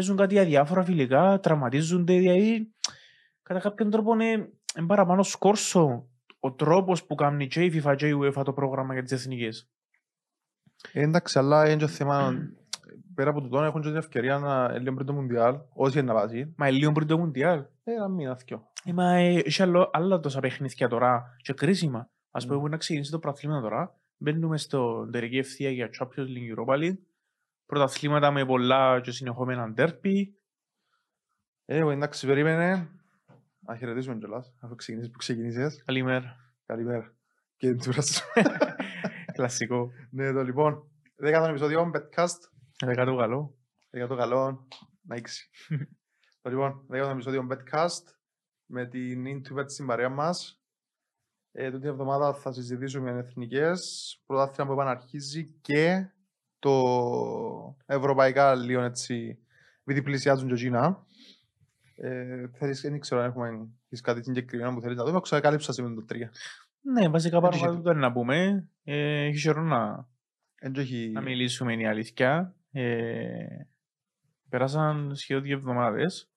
παίζουν κάτι αδιάφορα φιλικά, τραυματίζονται, δηλαδή κατά κάποιον τρόπο είναι, είναι παραπάνω σκόρσο ο τρόπος που κάνει και η FIFA και η UEFA το πρόγραμμα για τις εθνικές. Ε, εντάξει, αλλά είναι και θέμα, πέρα από το τόνο έχουν και την ευκαιρία να λίγο πριν το Μουντιάλ, όσοι είναι να βάζει, Μα είναι λίγο πριν το Μουντιάλ. ε, ένα μήνα, δυο. Ε, μα ε, έχει άλλο, άλλα τόσα παιχνίδια τώρα και κρίσιμα. Ας πούμε Mm. που να ξεκινήσει το πρωταθλήμα τώρα, μπαίνουμε στο τελική ευθεία για Champions League Europa League, πρωταθλήματα με πολλά και συνεχόμενα ντέρπι. Ε, εγώ, εντάξει, περίμενε, να χαιρετήσουμε κιόλας, αφού ξεκινήσεις που ξεκινήσεις. Καλημέρα. Καλημέρα. Και την τούρα σου. Κλασικό. Ναι, το λοιπόν, δέκατο επεισόδιο, Betcast, Δεκάτο καλό. για το καλό, να ήξεις. το λοιπόν, δέκατο επεισόδιο Betcast, με την Intubet στην παρέα μας. Ε, τούτη εβδομάδα θα συζητήσουμε εθνικές, πρωτάθλημα που επαναρχίζει και το ευρωπαϊκά λίγο έτσι, επειδή πλησιάζουν και εκείνα. Ε, θέλεις, δεν ξέρω αν έχουμε έχεις κάτι συγκεκριμένο που θέλεις να δούμε, ξεκαλύψα σε με το 3. Ναι, βασικά πάνω Έτσι κάτω και το είναι να πούμε. Ε, έχει καιρό να, Εν και έχει... να μιλήσουμε είναι η αλήθεια. Ε, πέρασαν σχεδόν δύο εβδομάδες.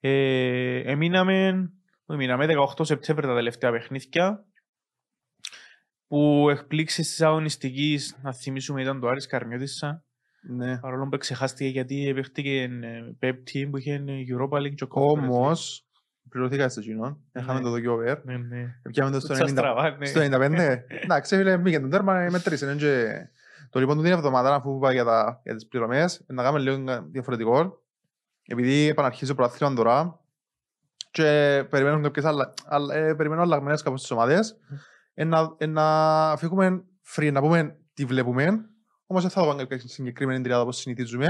Ε, εμείναμε, εμείναμε 18 Σεπτέμβρη τα τελευταία παιχνίδια που εκπλήξεις της αγωνιστικής, να θυμίσουμε ήταν το Άρης Καρμιώτισσα, Ναι. παρόλο που ξεχάστηκε γιατί παίχτηκε ε, πέπτη που είχε Europa League και ο Conference League. Όμως, πληρωθήκα στο κοινό, είχαμε Ναι. το δοκιό over, Ναι, ναι. πιάμε το στο Τσα 90. στραβά, ναι. Στο 95, εντάξει, φίλε, μπήκε τον τέρμα, μετρήσε. είναι και- Το λοιπόν του την εβδομάδα, αφού είπα για, τα, για τις πληρωμές, να κάνουμε λίγο διαφορετικό. Επειδή επαναρχίζει το πρωτάθλημα τώρα και περιμένουν κάποιες άλλα, άλλα, ε, περιμένουν αλλαγμένες κάπως στις ομάδες, ε, να, ε, να φύγουμε free, να πούμε τι βλέπουμε, όμως δεν θα δούμε κάποια συγκεκριμένη τριάδα όπως συνηθίζουμε,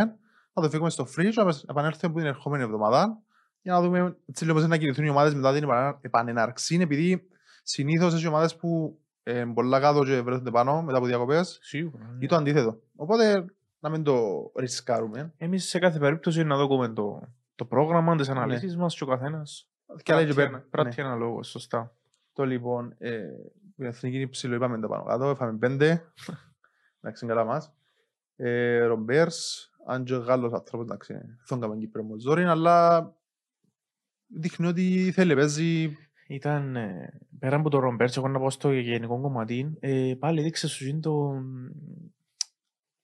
θα το φύγουμε στο free και να επανέλθουμε από την ερχόμενη εβδομάδα για να δούμε έτσι λίγο πώς να κινηθούν οι ομάδες μετά την επανα- επανεναρξή, επειδή συνήθως έχει ομάδες που ε, πολλά κάτω και βρέθονται πάνω μετά από διακοπές Σίγουρα. ναι. ή το αντίθετο. Οπότε να μην το ρισκάρουμε. Εμείς σε κάθε περίπτωση να δούμε το, το πρόγραμμα, τις αναλύσεις μας και ο καθένας. Και άλλα και Πράττει πέρα. ένα- πράττει Ναι. ένα λόγο, σωστά. Το λοιπόν, ε, η εθνική είναι ψηλό, είπαμε τα πάνω κάτω, έφαμε πέντε. Εντάξει, είναι καλά μας. Ε, Ρομπέρς, αν και Γάλλος άνθρωπος, εντάξει, δεν κάνουμε Κύπρο με ζόρι, αλλά δείχνει ότι θέλει, παίζει. Ήταν, ε, πέρα από το Ρομπέρτς, εγώ να πω στο γενικό κομματί, ε, πάλι δείξε σου είναι το,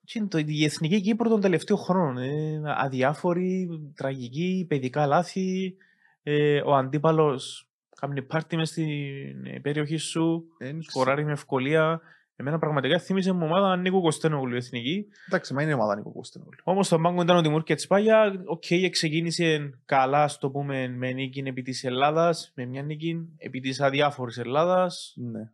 τι είναι το, η εθνική Κύπρο των τελευταίων χρόνων. Ε, αδιάφορη, τραγική, παιδικά λάθη. Ε, ο αντίπαλος κάνει πάρτι μες στην ε, περιοχή σου, δεν σκοράρει με ευκολία. Εμένα πραγματικά θύμισε μου ομάδα Νίκο Κωστένογλου εθνική. Εντάξει, μα είναι η ομάδα Νίκο Κωστένογλου. Όμως το μπάγκο ήταν ο Τιμούρ Κετσπάγια. Οκ, ξεκίνησε καλά, στο πούμε, με νίκη επί της Ελλάδας, με μια νίκη επί της αδιάφορης Ελλάδας. Ναι.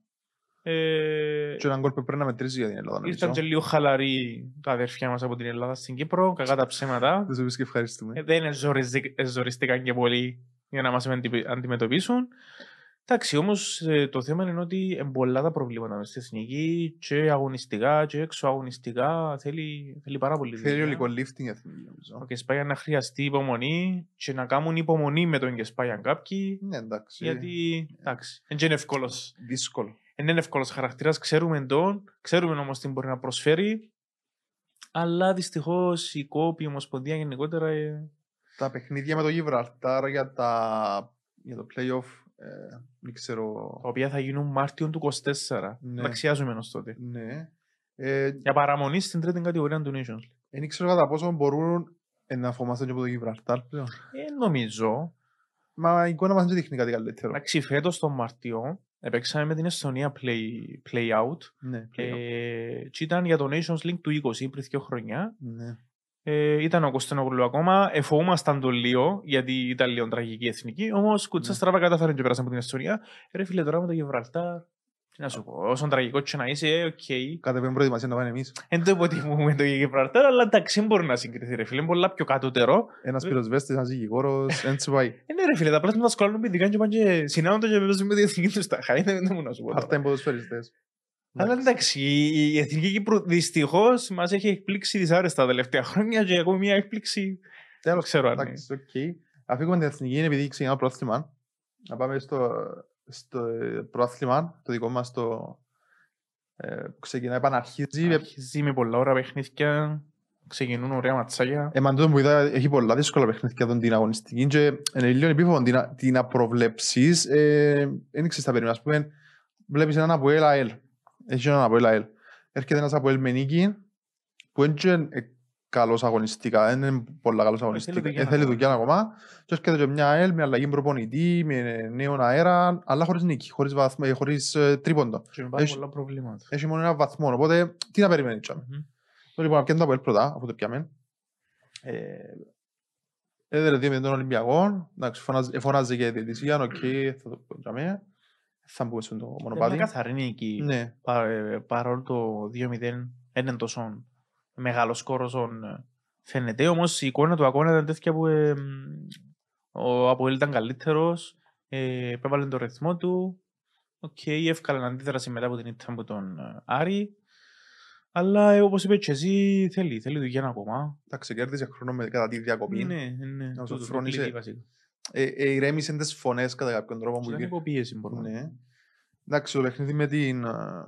Ε, Και έναν κόλ που πρέπει να μετρήσει για την Ελλάδα. νομίζω. ήρθαν και λίγο χαλαροί τα αδέρφια μας από την Ελλάδα στην Κύπρο, κακά τα ψέματα. Δεν σου πεις και ευχαριστούμε. Ε, δεν ζοριστή- ζοριστήκαν και πολύ για να μας αντιμετωπίσουν. Εντάξει, όμως το θέμα είναι ότι είναι πολλά τα προβλήματα μες στη εθνική και αγωνιστικά και έξω αγωνιστικά. Θέλει, θέλει πάρα πολύ Θέλει δουλειά. λίγο lifting η εθνική, νομίζω. Ο Κεσπάγια να χρειαστεί υπομονή και να κάνουν υπομονή με τον Κεσπάγια κάποιοι. Ναι, εντάξει. Γιατί, εντάξει, δεν είναι εύκολος. Δύσκολο. Δεν είναι εύκολος χαρακτήρας, ξέρουμε τον, ξέρουμε όμως τι μπορεί να προσφέρει. Αλλά δυστυχώς η κόπη, η Ομοσπονδία γενικότερα. ε, Τα παιχνίδια με το Γιβραλτάρ για, τα... για το play-off, ε, δεν ξέρω. τα οποία θα γίνουν Μάρτιο του 24. Ναι. Τα αξιάζουμε ενό τότε. Ναι. Ε, Για παραμονή στην τρίτη κατηγορία του Nations. League. δεν ξέρω κατά πόσο μπορούν ε, να φοβάστε και από το Γιβραλτάρ πλέον. Ε, νομίζω. Μα η εικόνα μας δεν δείχνει κάτι καλύτερο. Εντάξει, φέτος τον Μαρτιό επέξαμε με την Εστονία play, play out. Ναι, play-off. Ε, και ήταν για το Nations League του 20 πριν δύο χρονιά. ναι. Ε, ήταν ο Κωνσταντινόπουλου ακόμα. Εφοβούμασταν τον λίγο, γιατί ήταν λίγο τραγική εθνική. Όμως κουτσά Ναι. στραβά κατάφερε και πέρασαν από την Εστονία. Ρε φίλε, τώρα με το Γιβραλτάρ. Τι να σου πω, όσο τραγικό και να είσαι, οκ. Κάθε πέμπτη προετοιμασία να πάμε εμείς. Δεν το υποτιμούμε το Γιβραλτάρ, αλλά εντάξει, δεν μπορεί να συγκριθεί. Ρε φίλε, είναι πολλά πιο κατώτερο. Ένας Ε. πυροσβέστης, ένας δικηγόρος, έτσι πάει. Ε, ναι, ρε φίλε, τα πλάσματα σκολώνουν παιδικά και πάνε και συνάουνται και παίζουν με την εθνική τους τα χάρη. Δεν μου να σου πω. τώρα. Αυτά είναι ποδοσφαιριστές. Αλλά εντάξει, η η Εθνική Κύπρου δυστυχώς μας έχει εκπλήξει δυσάρεστα τα τελευταία χρόνια και ακόμη μια έκπληξη. Δεν ξέρω αν είναι. Εντάξει, οκ. Αφήγουμε την εθνική επειδή ξεκινά το πρωτάθλημα. Να πάμε στο, στο ε, πρωτάθλημα, το δικό μας το ε, που ξεκινά, επαναρχίζει. Αρχίζει με πολλά ώρα παιχνίδια. ξεκινούν ωραία ματσάκια. Ε, μα τούτο που είδα, έχει πολλά δύσκολα παιχνίδια τον την αγωνιστική και είναι λίγο επίφοβο την, να- την να προβλέψεις. Ε, δεν ξέρεις τα περίμενα. Ας πούμε, βλέπεις έναν ΑΠΟΕΛ. Έχει έναν ΑΠΟΕΛ. Έρχεται ένας ΑΠΟΕΛ με νίκη που δεν είναι ε, καλός αγωνιστικά. Δεν είναι πολλά καλός αγωνιστικά. δουλειά Ε, θέλει ακόμα. δουλειά ακόμα. Και έρχεται και μια ΑΕΛ με αλλαγή προπονητή, με νέον αέρα, αλλά χωρίς νίκη, χωρίς, βαθμ, ε, χωρίς ε, τρίποντο. Και με πάρα Έχει- πολλά προβλήματα. Έχει μόνο ένα βαθμό. Οπότε, τι να περιμένεις. τσάμε. Μμμ. Το λοιπόν, πιάνε το ΑΠΟΕΛ πρώτα, αφού το πιάμε. Ε, έδερε δύο με τον Ολυμπιακό. Εντάξει, φωνάζε, φωνάζε και η διαιτησία, οκ, θα το πιάμε. Θα μπούμε στο Ήταν μια μονοπάτι. καθαρή νίκη. Ναι, Πα- ε, Παρόλο το 2-0 δεν είναι τόσο μεγάλο σκορ όσο ε, φαίνεται. Όμως η εικόνα του αγώνα ήταν τέτοια που ε, μ, ο ΑΠΟΕΛ ήταν καλύτερος. Ε, επέβαλε τον ρυθμό του. Οκ, εύκολα αντίδραση μετά από την ήττα από τον ε, Άρη. Αλλά ε, όπως είπε και εσύ, θέλει, θέλει δουλειά ακόμα. εντάξει, κέρδισε χρόνο με, κατά τη διακοπή. Είναι, είναι. Να σου τούτο, το φρόνησε. Κλειδί βασικά. Ε, ε, ηρέμησε τις φωνές κατά κάποιον τρόπο που Ήταν υπήρχε. υποπίεση μπορούμε. Ναι. Εντάξει, το παιχνίδι με την, α,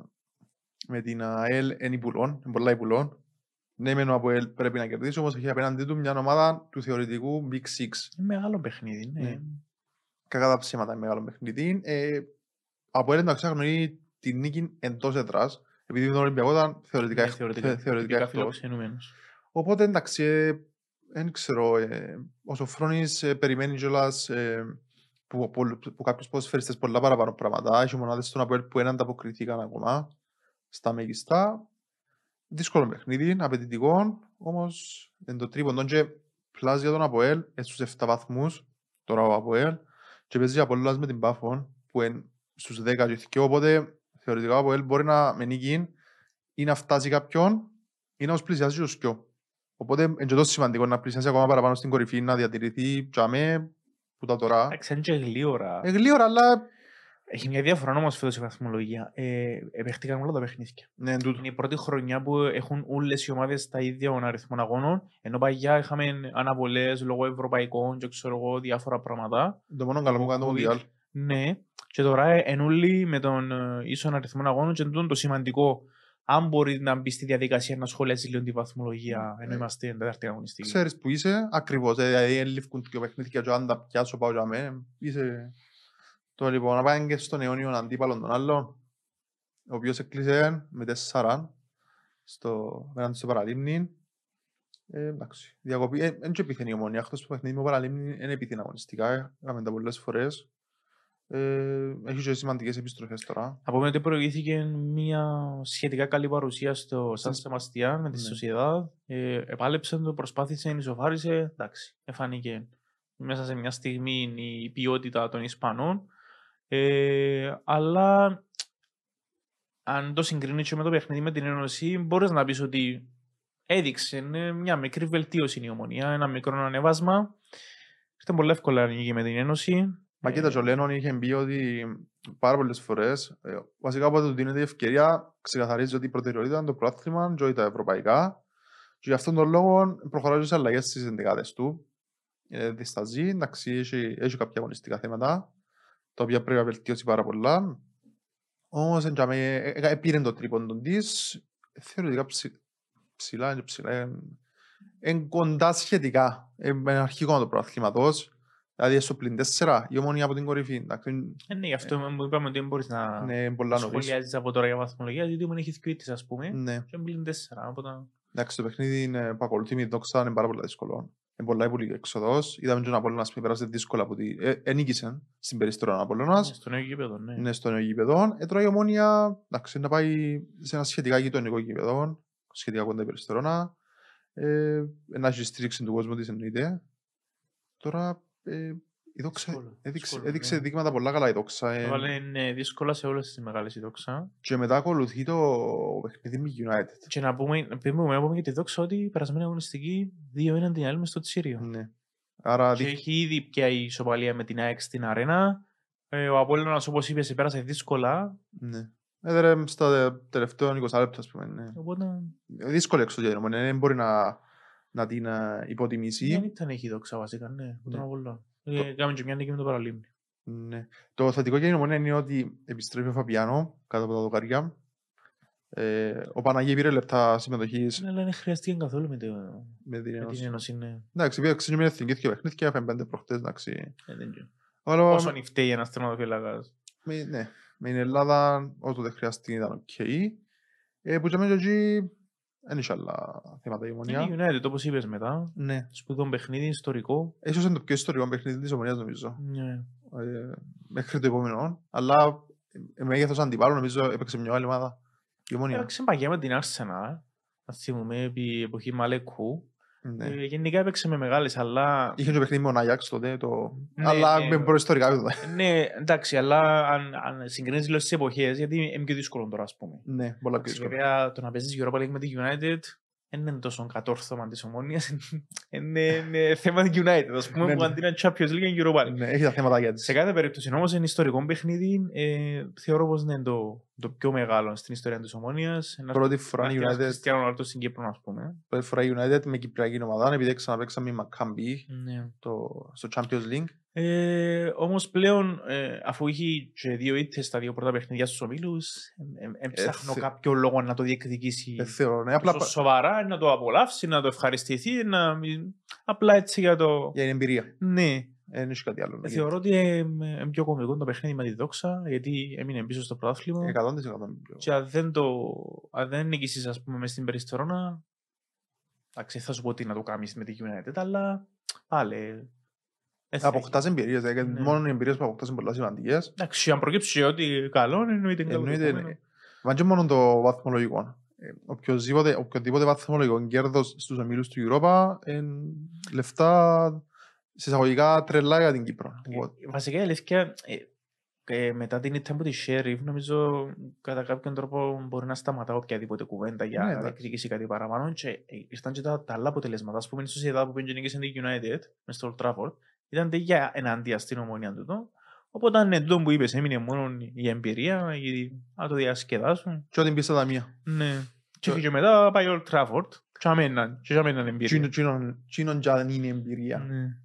με την ΑΕΛ είναι υπουλών, είναι πολλά υπουλών. Ναι, μεν ο Αποέλ πρέπει να κερδίσει, όμως έχει απέναντι του μια ομάδα του θεωρητικού Big Six. Είναι μεγάλο παιχνίδι, ναι. Ναι. Κακά τα ψέματα είναι μεγάλο παιχνίδι. Ε, από έλεγε να ξάγνωρει την νίκη εντός έδρας, επειδή τον Ολυμπιακό ήταν θεωρητικά, Ναι, εκ- θεωρητικά, θε- θεωρητικά τυπικά εκτός. φιλοξενούμενος. Οπότε εντάξει, ε, δεν ξέρω, ε, ο Σοφρόνης ε, περιμένει κιόλας ε, που, που, που κάποιους ποδοσφαιριστές πολλά παραπάνω πράγματα. Έχει μονάδες στον Αποέλ που δεν ανταποκριθήκαν ακόμα στα μέγιστα. Δύσκολο παιχνίδι, απαιτητικό, όμως εν το τρίποντο και πλάς για τον Αποέλ, ε, στους 7 βαθμούς, τώρα ο Αποέλ, και παίζει Απόλλωνας με την Πάφον, που είναι στους 10 και θκυο, οπότε θεωρητικά ο Αποέλ μπορεί να με νίκη ή να φτάσει κάποιον ή να τους πλησιάσει τους δυο. Οπότε είναι και τόσο σημαντικό να πλησιάσει ακόμα παραπάνω στην κορυφή, να διατηρηθεί τζαμέ που τα τώρα. Εντάξει, είναι και γλύωρα. Ε, γλύωρα, αλλά Έχει μια διαφορά όμως φέτος η βαθμολογία. Ε, επέχτηκαν όλα τα παιχνίδια. ναι, εν τούτο. Είναι η πρώτη χρονιά που έχουν όλες οι ομάδες τα ίδια αριθμό αγώνων, ενώ παγιά είχαμε αναβολές λόγω ευρωπαϊκών και ξέρω εγώ διάφορα πράγματα. Το μόνο καλό που κάνει το COVID. Μουντιάλ. Ναι, και τώρα ε, εν όλοι με τον ε, ίσον αριθμό αγώνων και τούτο το σημαντικό. Αν μπορεί να μπει στη διαδικασία να σχολιάσει λίγο τη βαθμολογία, ενώ Ε, είμαστε στην τέταρτη αγωνιστική. Ξέρεις που είσαι, ακριβώς. Ε, Δηλαδή, ελήφκουν και παιχνίδια και αν τα πιάσω πάω για μέ. Είσαι... Το λοιπόν, να πάμε και στον αιώνιον αντίπαλο τον άλλον, ο οποίος έκλεισε με τέσσερα στο, απέναντι στο Παραλίμνη. Ε, εντάξει, διακοπή. Ε, δεν και επιθυνεί η ομόνια. Αυτός που παιχνίδι με Παραλίμνη είναι επιθυνά αγωνιστικά. Έκαμε τα πολλές φορές. Ε, έχει και σημαντικές επιστροφές τώρα. Να πούμε ότι προηγήθηκε μια σχετικά καλή παρουσία στο Σαν Στην- Σεμαστιάν με τη Ναι. Σοσιαδά. Ε, επάλεψε το, προσπάθησε, ισοφάρισε. Εντάξει, εφάνηκε μέσα σε μια στιγμή η ποιότητα των Ισπανών. Ε, αλλά αν το συγκρίνεις και με το παιχνίδι με την Ένωση, μπορείς να πεις ότι έδειξε ε, μια μικρή βελτίωση η ομονία, ένα μικρό ανεβάσμα. Ήταν πολύ εύκολα να ανοίγει με την Ένωση. Μα Ε, κοίτα, και ο Λένον είχε πει ότι πάρα πολλές φορές, ε, βασικά όποτε του δίνεται η ευκαιρία, ξεκαθαρίζει ότι η προτεραιότητα είναι το πρόθυμα και όχι τα ευρωπαϊκά. Και γι' αυτόν τον λόγο προχωράει σε αλλαγές στις ενδεκάδες του. Ε, δισταζεί, εντάξει, έχει, έχει κάποια αγωνιστικά θέματα, τα οποία πρέπει να βελτιώσει πάρα πολλά. Όμως, εν τζάμε, ε, ε, ε, πήρε το τρίποντο της, ε, θεωρητικά ψη- ψηλά, είναι ψηλά, ε, είναι κοντά σχετικά, ε, με αρχικό τους προαθλήματος. Δηλαδή στο πλην τέσσερα, η ομόνια από την κορυφή. Εντάξει, Ε, ναι, γι' αυτό που είπαμε ότι δεν μπορείς να είναι πολλά νωρίς. σχολιάζεις από τώρα για βαθμολογία, γιατί μου έχει θκρίτης, ας πούμε. Ναι. Και μπλήν τέσσερα. Οπότε... Εντάξει, το παιχνίδι είναι, που ακολουθεί με τη δόξα είναι πάρα πολύ δύσκολο. Είναι πολλά πολύ έξοδος. Είδαμε τον Απόλλωνας που πέρασε δύσκολα από τη... Ε, ενίκησε στην περιστρόνα ο Απόλλωνας. Στο νέο γήπεδο, ναι. Είναι στο νέο γήπεδο. Ε, τώρα η Ομόνια, εντάξει, να πάει σε ένα σχετικά γειτονικό γήπεδο, σχετικά κοντά η περιστρόνα. Ε, να έχει στήριξη του κόσμου της εννοείται. Τώρα, ε, η δόξα Δύσκολο, έδειξε, δύσκολο, έδειξε ναι. δείγματα πολλά καλά η δόξα. Ε, Έβαλε ναι, δύσκολα σε όλες τις μεγάλες η δόξα. και μετά ακολουθεί το παιχνίδι με United. Και να πούμε, να πούμε, να πούμε για τη δόξα ότι η περασμένη αγωνιστική δύο έναν την άλλη μες στο Τσίριο. Ναι. Άρα Και δείχνει έχει ήδη πια η ισοπαλία με την ΑΕΚ στην αρένα. Ε, ο Απόλλωνας, όπως είπες, πέρασε δύσκολα. Ναι. Έδερε στα τελευταία 20 λεπτά, ας πούμε. Ναι. Οπότε Δύσκολη εξωτερική ομονία, δεν μπορεί να, να την ε, δεν υποτιμήσει. ήταν έχει η δόξα βασικά, ναι. που τον Ναι. Απόλλωνα. Ε, Κάμε και μια νίκη με το Παραλίμνη. Ναι. Το θετικό για την ομονία είναι ότι επιστρέφει ο Φαπιάνο κάτω από τα δοκάρια. Ε, ο Παναγί πήρε λεπτά συμμετοχής Ναι, αλλά δεν χρειάστηκε καθόλου με, το, με την με την Ένωση. Ένωση. Ναι. Εντάξει, πήγε ξύνει με εθνική και παιχνίδια, έφερε πέντε προχτές, εντάξει. Ε, δεν ξέρω. Αλλά Όσο νυχταίει ένας τερματοφύλακας. με, ναι, με την Ελλάδα όσο δεν χρειαστεί ήταν οκ. Ε, που και μέσα εκεί δεν είχε άλλα θέματα η Είναι ομονία. η United, όπως είπες μετά. Ναι. Σπουδόν παιχνίδι, ιστορικό. Ίσως είναι το πιο ιστορικό παιχνίδι της ομονίας νομίζω. Ναι. Ε, μέχρι το επόμενο. Αλλά ε, μέγεθος αντιπάλου νομίζω έπαιξε μια άλλη ομάδα. Η ομονία. Έπαιξε παγιά με την Arsenal. Να θυμούμε, επί εποχή Μαλεκού. Ναι. Ε, γενικά έπαιξε με μεγάλες, αλλά... Είχε και παιχνίδι με τον Άγιαξ τότε, το... Ναι, αλλά ναι. με προϊστορικά επίπεδα. Ναι, εντάξει, αλλά αν, αν συγκρίνεις λίγο στις εποχές, γιατί είναι πιο δύσκολο τώρα, ας πούμε. Ναι, πολλά πιο Εντάξει, δύσκολο. Βέβαια, το να παίζεις Europa League με τη United δεν είναι τόσο κατόρθωμα της ομόνιας. είναι, είναι θέμα της United, ας πούμε, Ναι, που ναι. αντί να είναι Champions League είναι Europa League. Ναι, έχει τα θέματα για Σε της. κάθε περίπτωση όμως είναι ιστορικό παιχνίδι. Ε, θεωρώ πως είναι το, το πιο μεγάλο στην ιστορία της ομόνιας. Ένας Πρώτη φορά η United, Χριστιανό Ρονάλντο στην Κύπρο, ας πούμε. πρώτη φορά η United με κυπριακή ομάδα, επειδή ξαναπαίξαμε με Maccabi Ναι. το, στο Champions League. Ε, όμως πλέον, ε, αφού έχει και δύο ήττες στα δύο πρώτα παιχνίδια στους ομίλους, ε, ε, ε, ψάχνω θε- κάποιο λόγο να το διεκδικήσει Δεν θεωρώ, ναι, απλά τόσο σοβαρά, να το απολαύσει, να το ευχαριστηθεί, να... μην- απλά έτσι για το... για την εμπειρία. Ναι, Ε, Δεν έχει κάτι άλλο. να γίνει. θεωρώ ότι ε, είναι πιο κομβικό το παιχνίδι με τη δόξα, γιατί έμεινε πίσω στο πρωτάθλημα. 100% Και αν δεν το αν δεν νικήσεις, ας πούμε, μες στην περιστορώνα, εντάξει, θα σου πω τι να το κάνεις με τη United, αλλά πάλι... δεν θα Αποκτάς εμπειρίες, δηλαδή, Ναι. μόνο οι εμπειρίες που αποκτάς είναι πολλά σημαντικές. Εντάξει, αν προκύψει ότι καλό, εννοείται είναι καλό. το Εννοείται, επόμενο. ναι. Μα και μόνο το βαθμολογικό. Ε, οποιοδήποτε, οποιοδήποτε βαθμολογικό κέρδος στους ομίλους του Europa είναι λεφτά συσσαγωγικά τρελά για την Κύπρο. Οπότε, Ε, Βασικά η αλήθεια, ε, ε, μετά την ήττα από τη Sheriff, νομίζω κατά κάποιον τρόπο μπορεί να σταματά οποιαδήποτε κουβέντα για Ναι, να εντάξει. διεκδικήσει κάτι παραπάνω. Και ε, ήρθαν και τα, τα άλλα αποτελέσματα. Ας πούμε, η Σοσιαδά που πήγαινε και στην United, μες στο Old Trafford, ήταν για εναντία στην ομόνια του. το. Οπότε ναι, τούτο που είπες, έμεινε μόνο η εμπειρία, η, να το διασκεδάσουν. και ό,τι μπει στα ταμεία. Ναι. Και Το- έφυγε μετά πάει Old Trafford και αμέναν, και αμέναν εμπειρία. Τσίνον- τσίνον- Τσίνον και δεν είναι εμπειρία. Ναι.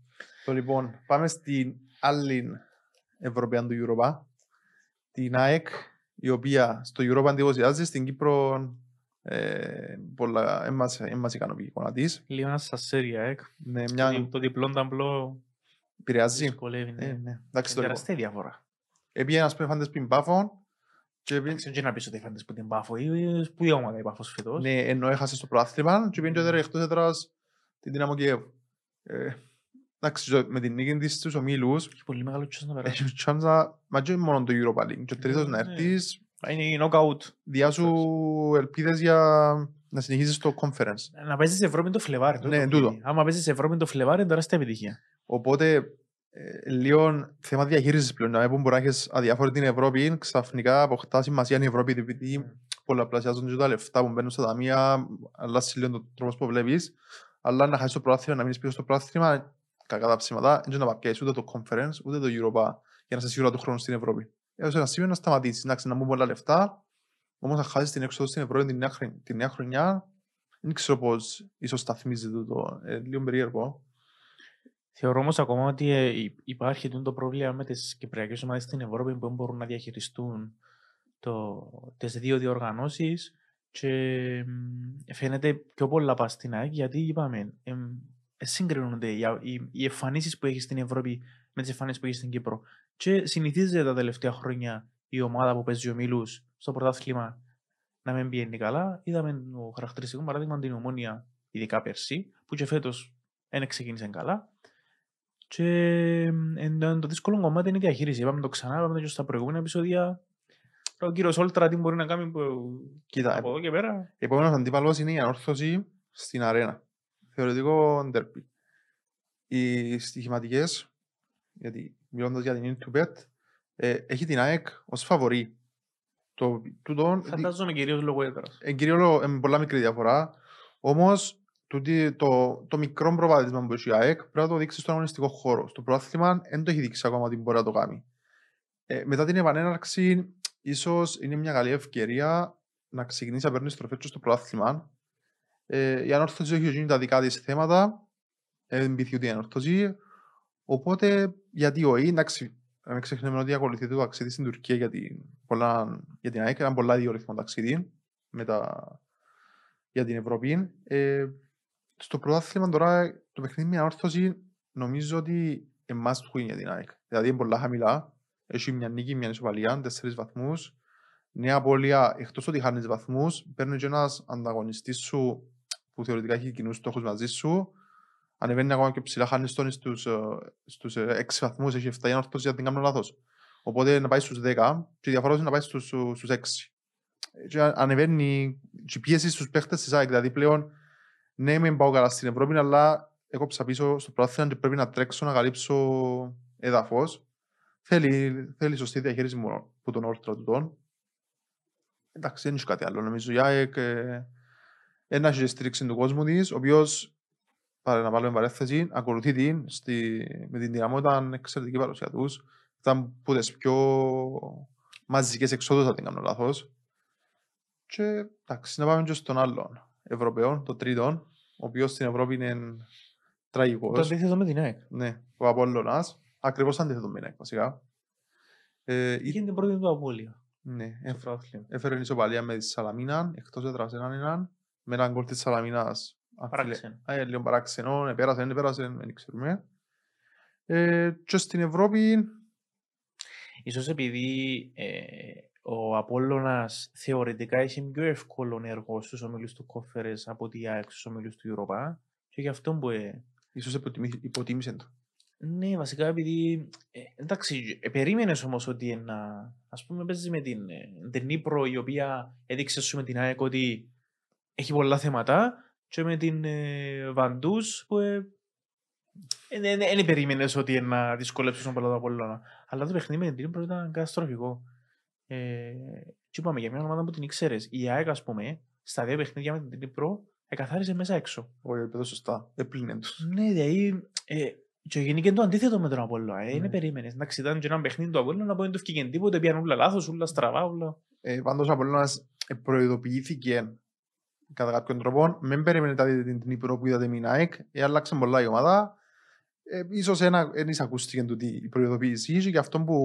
Το λοιπόν, πάμε στην άλλη Ευρωπαία του Europa, την ΑΕΚ, η οποία στο Europa εντυπωσιάζει, στην Κύπρο ε, πολλά, έμμας, έμμας ικανοποιεί η εικόνα της. Λίγο ένας στα σέρια, εκ. Ναι, Το, μια δι- το διπλό ταμπλό επηρεάζει. δυσκολεύει. ναι. Ε, ναι. Εντάξει, το Είναι λοιπόν. τεράστια διαφορά. Επήγε ένας πέφαντες πριν Πάφων και πει- Εντάξει, δεν να πεις ότι έφαντες που την Πάφο ή σπουδαία ομάδα η Πάφος φέτος. ναι, ενώ έχασε στο προάθλημα και πήγαινε και έδερε εκτός έδρας την Δυναμό Κιέβου. Ε, Εντάξει, και με την νίκη της στους ομίλους, Έχει πολύ μεγάλο τσος να περάσει. έχει τσάνσα, μα και μόνο το Europa League. Και ο τρίτος να Ναι. έρθεις, Είναι η knockout. διά σου ελπίδες για να συνεχίσεις το conference. Να παίζεις Ευρώπη το Φλεβάρι. Ναι, το τούτο. κλειδί. Άμα παίζεις Ευρώπη το Φλεβάρι, είναι τεράστια επιτυχία. Οπότε, ε, λίγο θέμα διαχείρισης πλέον. Να που μπορεί να έχεις αδιάφορη την Ευρώπη, ξαφνικά αποκτά σημασία η Ευρώπη, επειδή Mm. πολλαπλασιάζονται και τα λεφτά που μπαίνουν στα ταμεία, αλλάζει λίγο τον τρόπος που βλέπεις. Αλλά να χάσεις το πρόθυμα, να μείνεις πίσω στο πρόθυμα, κακά τα ψήματα, δεν να παπιέσεις ούτε το conference, ούτε το Europa, για να είσαι σίγουρα του χρόνου στην Ευρώπη. Έως ένα σημείο να σταματήσεις, εντάξει, να μπουν πολλά λεφτά, όμως να χάσεις την έξοδο στην Ευρώπη την νέα, χρονιά- τη νέα χρονιά, δεν ξέρω πώς ίσως σταθμίζεται το, ε, λίγο περίεργο. Θεωρώ όμως ακόμα ότι ε, υ- υπάρχει τούτο το πρόβλημα με τις κυπριακές ομάδες στην Ευρώπη που δεν μπορούν να διαχειριστούν το, τις δύο διοργανώσεις και μ, φαίνεται πιο πολλά πας στην ΑΕΚ γιατί είπαμε εμ, ε, συγκρίνονται οι, α- οι, οι εμφανίσεις που έχει στην Ευρώπη με τις εμφανίσεις που έχει στην Κύπρο και συνηθίζεται τα τελευταία χρόνια η ομάδα που παίζει ο Μίλους στο πρωτάθλημα να μην πηγαίνει καλά. Είδαμε το χαρακτηριστικό παράδειγμα την ομόνια ειδικά πέρσι που και φέτος δεν ξεκίνησε καλά και εν, εν, το δύσκολο κομμάτι είναι η διαχείριση. Είπαμε το ξανά, είπαμε το και στα προηγούμενα επεισόδια. Ο κύριος Όλτρα τι μπορεί να κάνει που, Κοίτα, από εδώ και πέρα. Επόμενος αντίπαλος είναι η ανόρθωση στην αρένα. Θεωρητικό ντερπι. Οι στοιχηματικές, γιατί μιλώντας για την Intubet, ε, έχει την ΑΕΚ ως φαβορή. Το, τούτο, Φαντάζομαι κυρίως λόγω έδρας. εν κύριο λόγω, είναι πολλά μικρή διαφορά, όμως τούτη, το, το μικρό προβάδισμα που έχει η ΑΕΚ πρέπει να το δείξει στον αγωνιστικό χώρο. Στο πρόθλημα δεν το έχει δείξει ακόμα ότι μπορεί να το κάνει. Ε, μετά την επανέναρξη, ίσως είναι μια καλή ευκαιρία να ξεκινήσει να παίρνει στροφές και στο πρόθλημα. Ε, η ανόρθωση έχει γίνει τα δικά της θέματα, ε, δεν πείθει ούτε η ανόρθωση, οπότε γιατί όχι, εντάξει, να μην ξεχνάμε ότι ακολουθεί το ταξίδι στην Τουρκία για την, πολλά, για την ΑΕΚ, ήταν πολλά δύο ρυθμό ταξίδι. με τα... για την Ευρώπη. Ε, στο πρωτάθλημα τώρα το παιχνίδι με ανόρθωση νομίζω ότι εμάς του είναι για την ΑΕΚ. Δηλαδή είναι πολλά χαμηλά. Έχει μια νίκη, μια ισοπαλία, τέσσερις βαθμούς. Νέα απώλεια, εκτός ότι χάνεις βαθμούς, παίρνει και ένας ανταγωνιστής σου που θεωρητικά έχει κοινούς στόχους μαζί σου. Ανεβαίνει ακόμα και ψηλά, χάνεις τον στους, ε, στους 6 βαθμούς, έχει 7 για ανόρθωση, γιατί δεν κάνω λάθος. Οπότε να πάει στους 10 και η διαφορά είναι να πάει στους, στους 6. Και ανεβαίνει και η πίεση στους παίχτες της ΑΕΚ, δηλαδή πλέον ναι, μην πάω καλά στην Ευρώπη, αλλά έκοψα πίσω στο πρωτάθλημα και πρέπει να τρέξω να καλύψω έδαφος. Θέλει, θέλει σωστή διαχείριση μου από τον όρθρο του τον. Εντάξει, δεν έχει κάτι άλλο. Νομίζω η ΑΕΚ ε, ένα έχει στήριξη του κόσμου της, ο οποίος πάρε να βάλουμε παρέθεση, ακολουθεί την στη, με την δυναμότητα εξαιρετική παρουσία τους. Ήταν από τις πιο μαζικές εξόδους, αν δεν κάνω λάθος. Και εντάξει, να πάμε και στον άλλον Ευρωπαίο, το τρίτο, ο οποίος στην Ευρώπη είναι Το τραγικός. αντίθετο με την ΑΕΚ. Ναι, ο Απόλλωνας. Ακριβώς αντίθετο με την ΑΕΚ, βασικά. Ε, ή- Είχε την πρώτη του απώλεια ναι, στο έφ- πρωτάθλημα. έφερε ισοπαλία με τη Σαλαμίνα, εκτός έδρας έναν έναν, με έναν γκολ της Σαλαμίνας. αν φίλε- Παράξενο. Α, ε, λίγο παράξενο, επέρασε, δεν επέρασε, δεν ξέρουμε. Ε, και στην Ευρώπη, Ίσως επειδή ε, ο Απόλλωνας θεωρητικά έχει πιο εύκολο έργο στους ομίλους του Κόφερες από ότι η ΑΕΚ στους ομίλους του Europa και γι' αυτό που... Ε, ίσως υποτιμή- υποτίμησε το. ναι, βασικά επειδή... Ε, εντάξει, ε, περίμενες όμως ότι ένα... Ας πούμε παίζει με την, ε, την Νύπρο η οποία έδειξε σου με την ΑΕΚ ότι έχει πολλά θέματα και με την ε, Βαντούς που ε, δεν περίμενες ότι να δυσκολέψεις τον πελάτο Απόλλωνα. Αλλά το παιχνίδι με την Νύπρο ήταν καταστροφικό. Ε, και είπαμε για μια ομάδα που την ήξερες. Η ΑΕΚ, ας πούμε, στα δύο παιχνίδια με την Νύπρο, εκαθάρισε μέσα έξω. Όχι, είπε το σωστά. Έπλυνε τους. Ναι, δηλαδή. Ε, και γενικά είναι το αντίθετο με τον Απόλλωνα. Ε, Ναι. είναι περίμενες. Εντάξει, ήταν και ένα παιχνίδι του Απόλλωνα που δεν του έφυγε τίποτε. Πήγαν όλα λάθος, όλα στραβά, όλα. Ε, πάντως ο Απόλλωνας ε, προειδοποιήθηκε κατά κάποιον τρόπο. Μην περιμένετε την, την Υπηρώ που είδατε με την ΑΕΚ. Ε, άλλαξε πολλά η ομάδα. Ε, ίσως ένα, δεν εισακούστηκε τούτη η προειδοποίηση και γι' αυτό που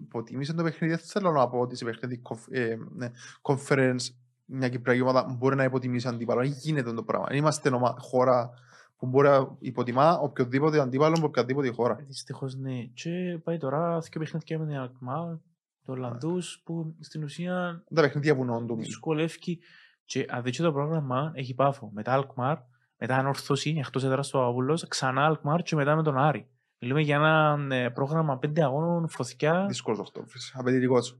υποτίμησε το παιχνίδι. Δεν θέλω να πω ότι σε παιχνίδι κοφ- ε, ναι, conference μια κυπριακή ομάδα μπορεί να υποτιμήσει αντίπαλο. Δεν γίνεται το πράγμα. Είμαστε ομα- χώρα που μπορεί να υποτιμά οποιοδήποτε αντίπαλο από οποιαδήποτε χώρα. Δυστυχώς ναι. Και πάει τώρα δύο παιχνίδια με την Αλκμά, του Ολλανδού, που στην ουσία Τα παιχνίδια που νόντουν. δυσκολεύει. Και αν δείτε το πρόγραμμα, έχει πάφο. Μετά Αλκμάρ, μετά Ανόρθωση, εκτός έδρας του Αβούλος, ξανά Αλκμάρ και μετά με τον Άρη. Μιλούμε για ένα ε, πρόγραμμα πέντε αγώνων, φωτιά. Δύσκολος Οκτώβρης. Απαιτητικός.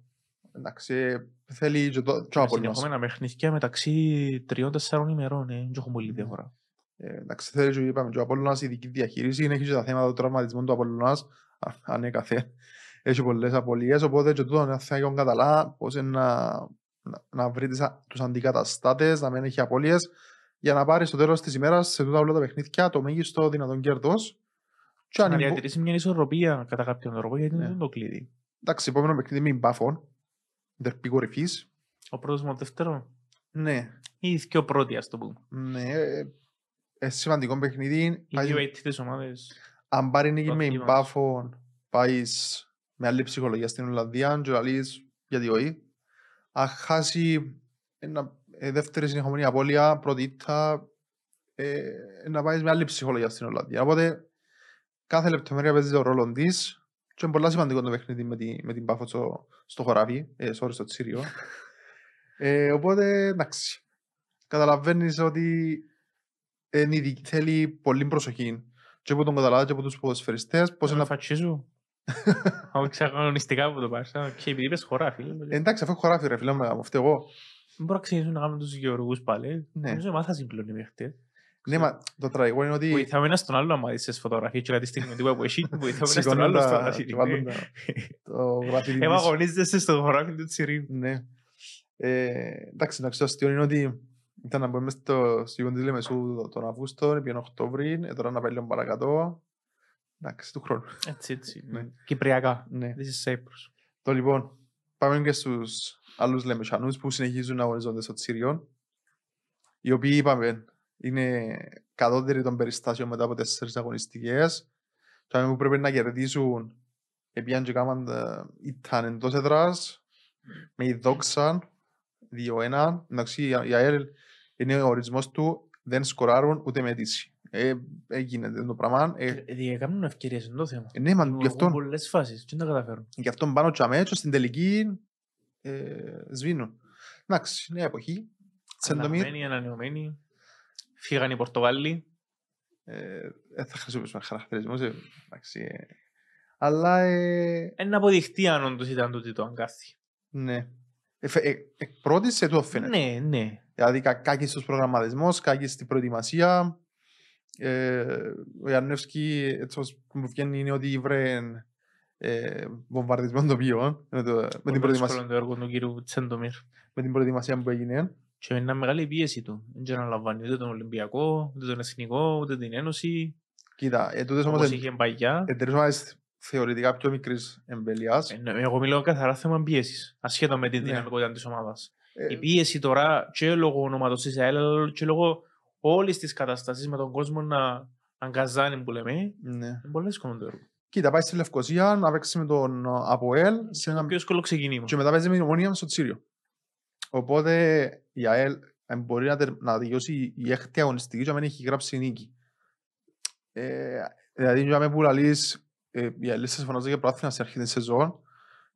Εντάξει, ε, θέλει και το και ο Απόλλωνας. Συνεχόμενα παιχνίδια μεταξύ τριών-τεσσάρων ημερών. Ε, δεν έχουν πολύ Ναι. διαφορά. Ε, Εντάξει, θέλει και είπαμε και ο Απόλλωνας ειδική διαχείριση. Έχει και τα θέματα του τραυματισμού του Απόλλωνας. Α, Ανέκαθεν. Έχει πολλές απολίες, οπότε και τούτο είναι θέμα για τον Καταλά, πώς είναι να, να, να βρει τις, α- τους αντικαταστάτες, να μην έχει απολίες, για να πάρει στο τέλος της ημέρας σε τούτα όλα τα παιχνίδια το μέγιστο δυνατόν κέρδος. Και αν Να η Μπο- διατηρήσει μια ισορροπία κατά κάποιον τρόπο, γιατί Ναι. είναι το κλειδί. Εντάξει, επόμενο παιχνίδι με μπάφων, δερπή κορυφής. Ο πρώτος με ο δεύτερο, Ναι, ή οι δύο πρώτοι, ας το πούμε. ναι, ε, ε, σημαντικό παιχνίδι. Οι Πάει- δύο αίτητε ομάδες. αν πάρει νίκη Το με θύμα. μπάφων, πάεις με άλλη ψυχολογία στην Ολλανδία και λαλείς γιατί όχι. Αν χάσει ένα, ε, δεύτερη συνεχόμενη απώλεια, πρώτη ήττα, ε, να πάεις με άλλη ψυχολογία στην Ολλανδία. Οπότε κάθε λεπτομέρεια παίζει το ρόλο της και είναι πολύ σημαντικό το παιχνίδι με, τη, με την Πάφο στο, στο χωράφι, ε, sorry, στο Τσίριο. ε, οπότε, εντάξει, καταλαβαίνεις ότι είναι ειδική- θέλει πολύ προσοχή και από τον καταλάβει και από τους ποδοσφαιριστές πώς Πώ να... να φατσίζουν. Όχι ξαγωνιστικά που το πάρεις. Και επειδή είπες χωρά, φίλε. Ε, εντάξει, αφού έχω χωράφι ρε φίλε, μου φταίω εγώ. Δεν μπορώ να ξεκινήσουν να κάνουν τους γεωργούς πάλι. Ναι. Νομίζω μάθα συμπλώνει μέχρι χτες. Ναι, μα το τραγικό είναι ότι Βοηθάμε ένα στον άλλο άμα δεις τις φωτογραφίες και κάτι στιγμή του που έχει. Βοηθάμε ένα στον σηκώνουν άλλο στο τα... γραφείο. και βάλουν τα- το γραφείο Έμα της. αγωνίζεσαι στο χωράφι του Τσιρίου. Ναι. Ε, εντάξει, εντάξει, το αστείο είναι ότι ήταν να μπούμε στο σίγον της Λεμεσού το- τον Αυγούστο, πήγαινε Οκτώβρη, ε, τώρα να πάει λίγο παρακάτω. Εντάξει, του χρόνου. Έτσι, έτσι. Ναι. Κυπριακά. Ναι. This is Cyprus. Το λοιπόν, πάμε και στους άλλους Λεμεσανούς που συνεχίζουν να αγωνίζονται στο Τσίριον, οι οποίοι είπαμε είναι κατώτεροι των περιστάσεων μετά από τέσσερις αγωνιστικές. Και που πρέπει να κερδίσουν, επειδή και κάμαν ήταν εντός έδρας, με η δόξα, 2-1. Εντάξει, η η ΑΕΛ είναι ο ορισμός του δεν σκοράρουν ούτε με αίτηση. Ε, έγινε το πράγμα. Ε, Διακάμουν ευκαιρίες, είναι το θέμα. ε, ναι, μα γι' Δημιουργούν αυτό, πολλές φάσεις και δεν τα καταφέρουν. γι' αυτό πάνω τσαμέ και στην τελική ε, σβήνουν. Εντάξει, νέα εποχή. Σεντομίρ, Αλλαγμένοι, ανανεωμένοι. Φύγαν οι Πορτογάλοι. ε, δεν θα χρησιμοποιήσουμε χαρακτηρισμούς. ε, εντάξει, ε, αλλά ε, Είναι να αποδειχτεί αν όντως ήταν τούτο το αγκάθι. ναι. Ε, φε- ε, εκ πρώτης σε το φαίνεται. Ναι, ναι. Δηλαδή κα- κάκι στους προγραμματισμούς, κάκι στην προετοιμασία. Ε, ο Ιαννεύσκη, έτσι όπως μου βγαίνει, είναι ότι βρε ε, βομβαρδισμό τοπίο με, το, με, την Πολύ προετοιμασία, δύσκολο το έργο του κύριου Τσέντομιρ. με την προετοιμασία που έγινε. Και είναι μεγάλη πίεση του. Δεν αναλαμβάνει ούτε τον Ολυμπιακό, ούτε τον Εθνικό, ούτε την Ένωση. Κοίτα, ε, τούτες όμως Όπως εν- είχε παλιά. εταιρείες ομάδες θεωρητικά πιο μικρής εμβελιάς. Ε, ναι, Εγώ μιλάω καθαρά θέμα πίεσης. Ασχέτως με την Ναι. δυναμικότητα της ομάδας. Ε, Η πίεση τώρα και λόγω ονόματο της ΑΕΛ, αλλά και λόγω όλης της κατάσταση με τον κόσμο να αγκαζάνει που λέμε, ναι. είναι πολύ δύσκολο το έργο. Κοίτα, πάει στη Λευκοσία να παίξει με τον ε, ΑΠΟΕΛ σε ένα... Το πιο δύσκολο ξεκινήμα. και μετά παίζει με την Ομόνια στο Τσίριο. Οπότε η ΑΕΛ ε, μπορεί να, τερ- να τελειώσει η έκτη αγωνιστική και να μην έχει γράψει νίκη. Ε, δηλαδή, για μένα που λαλείς, ε, η ΑΕΛ σε φωνάζει για πρόθυνα σε αρχή της σεζόν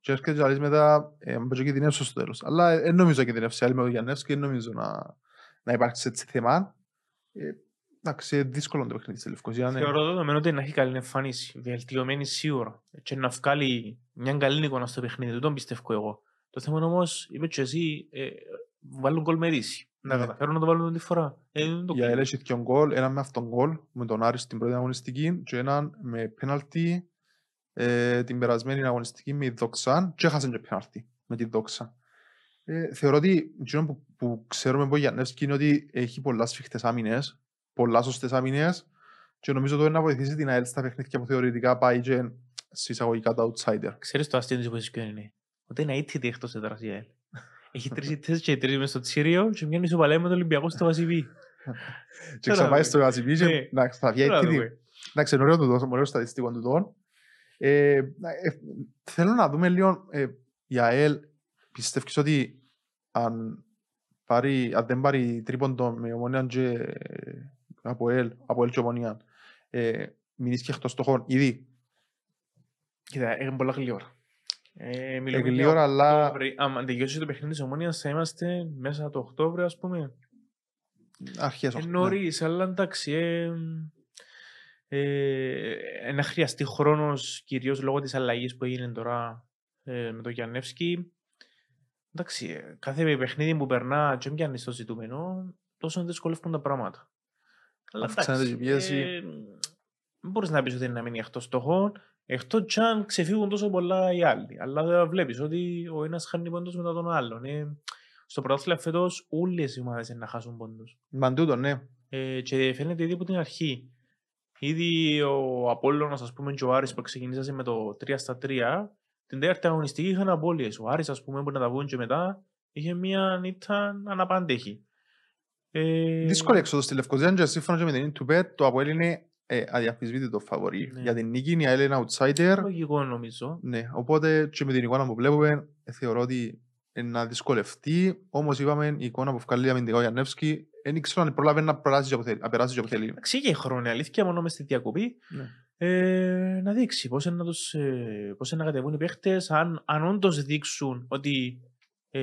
και έρχεται και λαλείς μετά, ε, μπορεί να κινδυνεύσω στο τέλος. Αλλά δεν νομίζω να κινδυνεύσει η ΑΕΛ με τον Γιαννεύσκη και δεν νομίζω να, να υπάρξει έτσι θέμα. Ε, εντάξει, είναι δύσκολο το παιχνίδι στη Λευκοσίας. ναι. Θεωρώ δεδομένο ότι να έχει καλή εμφάνιση, βελτιωμένη σίγουρα. Και να βγάλει μια καλή εικόνα στο παιχνίδι, δεν τον πιστεύω εγώ. Το θέμα όμως, είπε και εσύ, ε, βάλουν κολ με ρίση. Να Ναι. καταφέρουν να το βάλουν τη φορά. Ε, δεν το Η ΑΕΛ ξέρω. έχει δύο γκολ, ένα με αυτόν γκολ με τον Άρης στην πρώτη αγωνιστική και ένα με πέναλτι ε, την περασμένη αγωνιστική με η Δόξα και έχασε και πέναλτι με τη Δόξα. Ε, θεωρώ ότι εκείνο που, που ξέρουμε από Γιάννευσκι είναι ότι έχει πολλά σφιχτές άμυνες, πολλά σωστές άμυνες και νομίζω ότι να βοηθήσει την ΑΕΛ στα παιχνίδια που θεωρητικά πάει και σε εισαγωγικά τα outsider. Ξέρεις το αστείο της υπόθεσης ποιο είναι; Ότι είναι αίτητη εκτός έδρας η ΑΕΛ. Έχει τρεις ήττες και τρεις μες στο Τσίριο και μια ισοπαλία με τον Ολυμπιακό στο Βασιβί. Και Τώρα ξαπάει δούμε. στο Γασιμπή και Ναι. εντάξει, θα βγει Τώρα τρίτη. δούμε. Εντάξει, είναι ωραίο το τόσο, ωραίο στατιστικό του τόν. Ε, ε, θέλω να δούμε λίγο ε, η ΑΕΛ πιστεύεις ότι αν, πάρει, αν δεν πάρει τρίποντο με ομονία και ε, από ΕΛ, από ΕΛ και ομονία ε, μείνεις και εκτός στοχών ήδη; Κοίτα, έχουν πολλά γλυόρα. Ε, μιλούμε Ε, για γλυόρα, αλλά- Οκτώβρη. Άμα τελειώσει το παιχνίδι της Ομόνιας θα είμαστε μέσα το Οκτώβριο ας πούμε. αρχές Ε, όχι, ναι. νωρίς, αλλά εντάξει. Ε, ε, να χρειαστεί χρόνος κυρίως λόγω της αλλαγής που έγινε τώρα ε, με τον Γιαννεύσκι. Εντάξει, ε, κάθε παιχνίδι που περνά και πιάνεις στο ζητούμενο, τόσο δυσκολεύουν τα πράγματα. Αλλά Αυξάνεται εντάξει, η πίεση. ε, δεν μπορείς να πεις ότι είναι να μείνει εκτός στόχων, εκτός κι αν ξεφύγουν τόσο πολλά οι άλλοι. Αλλά βλέπεις ότι ο ένας χάνει πόντους μετά τον άλλον. Ε, στο πρωτάθλημα φέτος όλες οι ομάδες είναι να χάσουν πόντους. Μαν τούτο, ναι. Ε, και φαίνεται ήδη από την αρχή. Ήδη ο Απόλλωνας, ας πούμε, και ο Άρης που ξεκινήσασε με το 3 στα 3, την τέταρτη αγωνιστική είχαν απώλειες. Ο Άρης, ας πούμε, που να τα βγουν και μετά, είχε μία νύχτα αναπάντεχη. Ε, Δύσκολη έξοδο στη Λευκοσία και σύμφωνα και με την Ιντουπέτ το Αποέλ είναι ε, αδιαφυσβήτητο φαβορή. Ναι. Για την νίκη η ΑΕΛ είναι outsider. Λογικό νομίζω. Ναι, οπότε και με την εικόνα που βλέπουμε ε, θεωρώ ότι είναι να δυσκολευτεί. Όμως είπαμε η εικόνα που βγάλει αμυντικά ο Γιαννεύσκη δεν ήξερα αν προλάβει να περάσει και όπου θέλει. Να περάσει και όπου θέλει. Εντάξει, είχε χρόνο, η αλήθεια, μόνο μες στη διακοπή. Ναι. Ε, να δείξει πώς είναι να, τους, ε, πώς είναι να κατεβούν οι παίχτες, αν, αν όντως δείξουν ότι ε,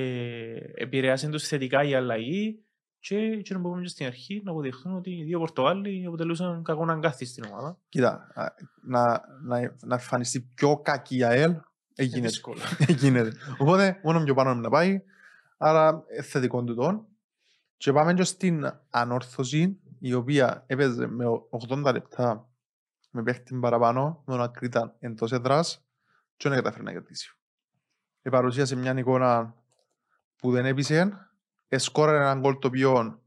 επηρεάσει τους θετικά η αλλαγή και, και να πούμε και στην αρχή να αποδειχθούν ότι οι δύο Πορτογάλοι αποτελούσαν κακό αγκάθι στην ομάδα. Κοίτα, α, να, να, να εμφανιστεί πιο κακή η ΑΕΛ Είναι έγινε. δύσκολο. γίνεται. Οπότε μόνο πιο πάνω να πάει. Άρα ε, θετικό του τον. Και πάμε και στην ανόρθωση η οποία έπαιζε με 80 λεπτά με παίχτη παραπάνω με τον Ακρίτα εντός έδρας και δεν καταφέρει να κερδίσει. Επαρουσίασε μια εικόνα που δεν έπεισε. Εσκόραρε έναν γκολ το οποίο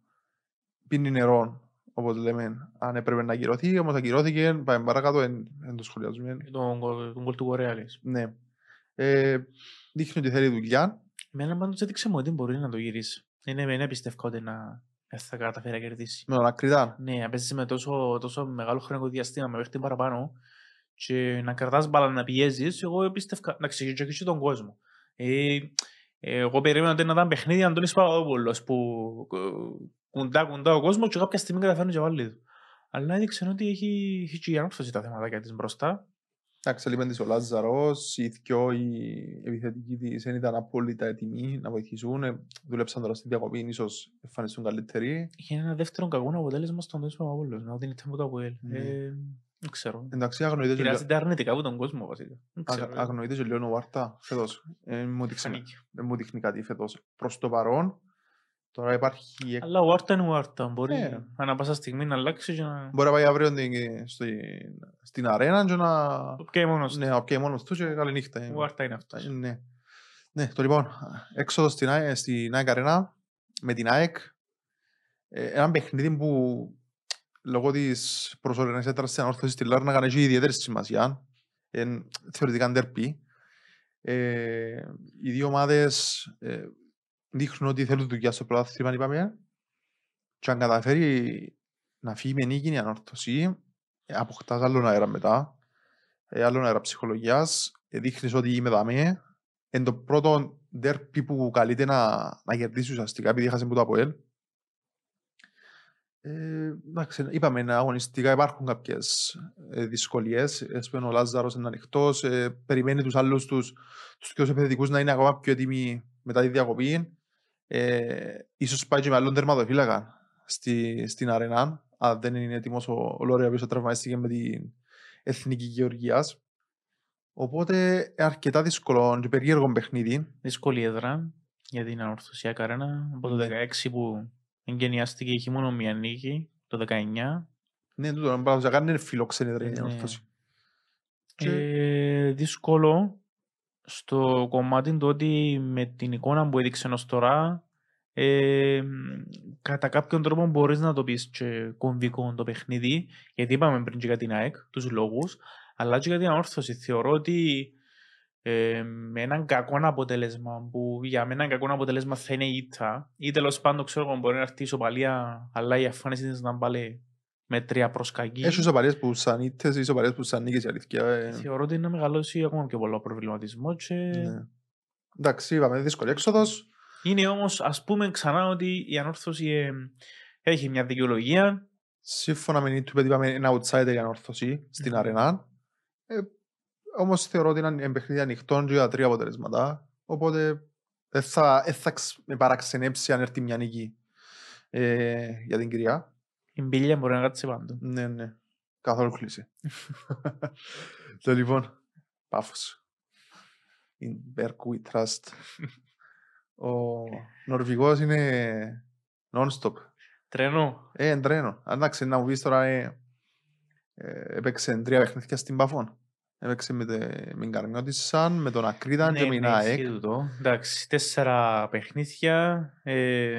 πίνει νερό όπως λέμε αν έπρεπε να ακυρωθεί όμως ακυρώθηκε πάμε παρακάτω εν, εν το σχολιάζουμε τον, γκολ- τον γκολ του Κορέα, λες. ναι. Ε, δείχνει ότι θέλει δουλειά. Εμένα πάντως έδειξε μου ότι μπορεί να το γυρίσει. Είναι με πιστεύω ότι να δεν θα καταφέρει να κερδίσει. Με τον Ακριτάν. Ναι, να παίζεις με τόσο, τόσο μεγάλο χρονικό διαστήμα με παίχτη παραπάνω και να κρατάς μπάλα να πιέζεις, εγώ πίστευκα να ξεχύσεις και τον κόσμο. Ε, Εγώ περίμενα ότι να ήταν παιχνίδι Αντώνης Παπαδόπουλος που κουντά κουντά ο κόσμος και κάποια στιγμή καταφέρνει και βάλει του. Αλλά έδειξε ότι έχει, έχει και η ανόρθωση τα θέματα της μπροστά. Εντάξει, λείπεν της ο Λάζαρος, οι δυο οι επιθετικοί της δεν ήταν απόλυτα έτοιμοι να βοηθήσουν. Ε, Δούλεψαν τώρα στην διακοπή, ίσως εμφανιστούν καλύτεροι. Είχε ένα δεύτερο κακό αποτέλεσμα στον Αντώνης Παπαδόπουλος, να δίνει τέμπο το Αποέλ. Ναι. Ε, Δεν ξέρω. Εντάξει, αγνοείται και λίγο- Πειράζεται αρνητικά από τον κόσμο βασικά. Δεν ξέρω. αγ- αγνοείται και λίγο ο Βάρτα φέτος. Ε, μου δείξει- Φανήκε. Δεν μου δείχνει κάτι φέτος. Προς το παρόν, τώρα υπάρχει... Αλλά ο Άρτα είναι ο Άρτα. Μπορεί Ε. ανά πάσα στιγμή να αλλάξει και να... Μπορεί να πάει αύριο στην- στη- στην αρένα και να... Το πιάει μόνος του. Ναι, να πιάει μόνος του και καλή νύχτα. Ο Άρτα είναι αυτός. Ε, Ναι. Ναι, το λοιπόν, έξοδος στην, ΑΕΚ- στην ΑΕΚ Αρένα με την ΑΕΚ. Ε, ένα παιχνίδι που λόγω της προσωρινής έτρας της ανόρθωσης στη Λάρνακα έχει ιδιαίτερη σημασία. Είναι θεωρητικά ντερπί. Ε, οι δύο ομάδες ε, δείχνουν ότι θέλουν δουλειά στο πρωτάθλημα, είπαμε. Και αν καταφέρει να φύγει με νίκη η ανόρθωση, ε, αποκτάς άλλον αέρα μετά. Ε, άλλον αέρα ψυχολογίας. Ε, δείχνεις ότι είμαι δαμέ. Είναι το πρώτο ντέρπι που καλείται να, να κερδίσεις ουσιαστικά επειδή έχασες που το ΑΠΟΕΛ. Ε, εντάξει, είπαμε, αγωνιστικά υπάρχουν κάποιες ε, δυσκολίες. Έσπεν ο Λάζαρος είναι ανοιχτός. Ε, περιμένει τους άλλους τους, τους πιο επιθετικούς να είναι ακόμα πιο έτοιμοι μετά τη διακοπή. Ε, ίσως πάει και με άλλον τερματοφύλακα στη, στην αρένα. Αν δεν είναι έτοιμος ο, ο Λόριας που τραυματίστηκε με την Εθνική Γεωργίας. Οπότε αρκετά δύσκολο και περίεργο παιχνίδι. Δύσκολη έδρα για την ανορθωσία Αρένα. Από το Ναι. 16 που εγκαινιάστηκε είχε μόνο μία νίκη, το 19. Ναι, τούτο να πράγμα είναι φιλοξενή έδρα η Ναι. ανόρθωση. Και- Ε, δύσκολο στο κομμάτι του ότι με την εικόνα που έδειξε ως τώρα ε, κατά κάποιον τρόπο μπορείς να το πεις και κομβικό το παιχνίδι γιατί είπαμε πριν και για την ΑΕΚ τους λόγους αλλά και για την ανόρθωση θεωρώ ότι ε, με έναν κακό αποτέλεσμα που για μένα κακό αποτέλεσμα θα είναι η ήττα ή τέλος πάντων ξέρω εγώ μπορεί να έρθει η ισοπαλία αλλά η αφάνιση της να πάλι με τρία προς κακή. Έχει ισοπαλίες που σαν ήττες, ισοπαλίες που σαν νίκες η αλήθεια. ε. Θεωρώ ότι είναι να μεγαλώσει ακόμα πιο πολλά προβληματισμός και Ναι. Εντάξει, είπαμε, δύσκολη έξοδος. είναι όμως ας πούμε ξανά ότι η ανόρθωση ε, έχει μια δικαιολογία Σύμφωνα με την YouTube, είπαμε, είναι outsider η ανόρθωση στην Μμμ. αρένα. Ε, όμως θεωρώ ότι είναι ένα παιχνίδι ανοιχτό και για τρία αποτελέσματα. Οπότε δεν θα, δεν θα ξ- με παραξενέψει αν έρθει μια νίκη ε, για την κυρία. η μπίλια μπορεί να κάτσει πάντου. Ναι, ναι. Καθόλου κλείσει. Το λοιπόν, πάφος. In Berg we trust. Ο Νορβηγός είναι non-stop. Τρένο. Ε, εν τρένο. Εντάξει, να μου πεις τώρα, ε, ε, έπαιξε τρία παιχνίδια στην Παφών. Έπαιξε με, τε, με την Καρμιώτισσα, με τον Ακρίταν και με την ναι, ΑΕΚ. ισχύει τούτο. Εντάξει, τέσσερα παιχνίδια. Ε,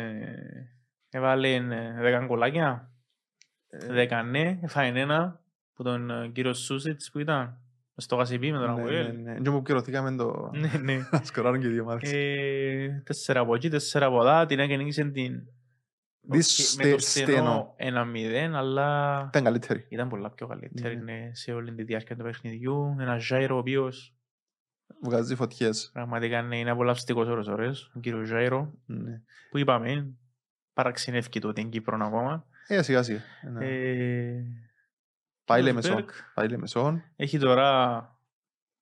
έβαλε ε, δέκα γκολάκια. Ε, Δέκα ναι, έφαγε ένα που τον ε, κύριο Σούσιτς που ήταν στο Γασιπί με τον ναι, ναι, Αγουέλ. ναι. Και μου κυρωθήκαμε το... Ναι, ναι. να σκοράρουν και οι δύο ομάδες. Ε, Τέσσερα από εκεί, τέσσερα από εδώ. Την έκανε νίκησε την... Δις- με το στε- στενό 1-0, αλλά Ήταν καλύτερη. ήταν πολλά πιο καλύτερη Ναι. ναι, σε όλη τη διάρκεια του παιχνιδιού. Ένα Ζάιρο ο οποίος Βγάζει φωτιές. πραγματικά ναι, είναι απολαυστικός ώρες ώρες. Ο κύριος Ζάιρο Ναι. που είπαμε παραξενεύει το ότι είναι Κύπρο ακόμα. Ε, σιγά σιγά. Ναι. Ε, Πάει ο Λεμεσόν. Μπεργκ Πάει Λεμεσόν. Έχει τώρα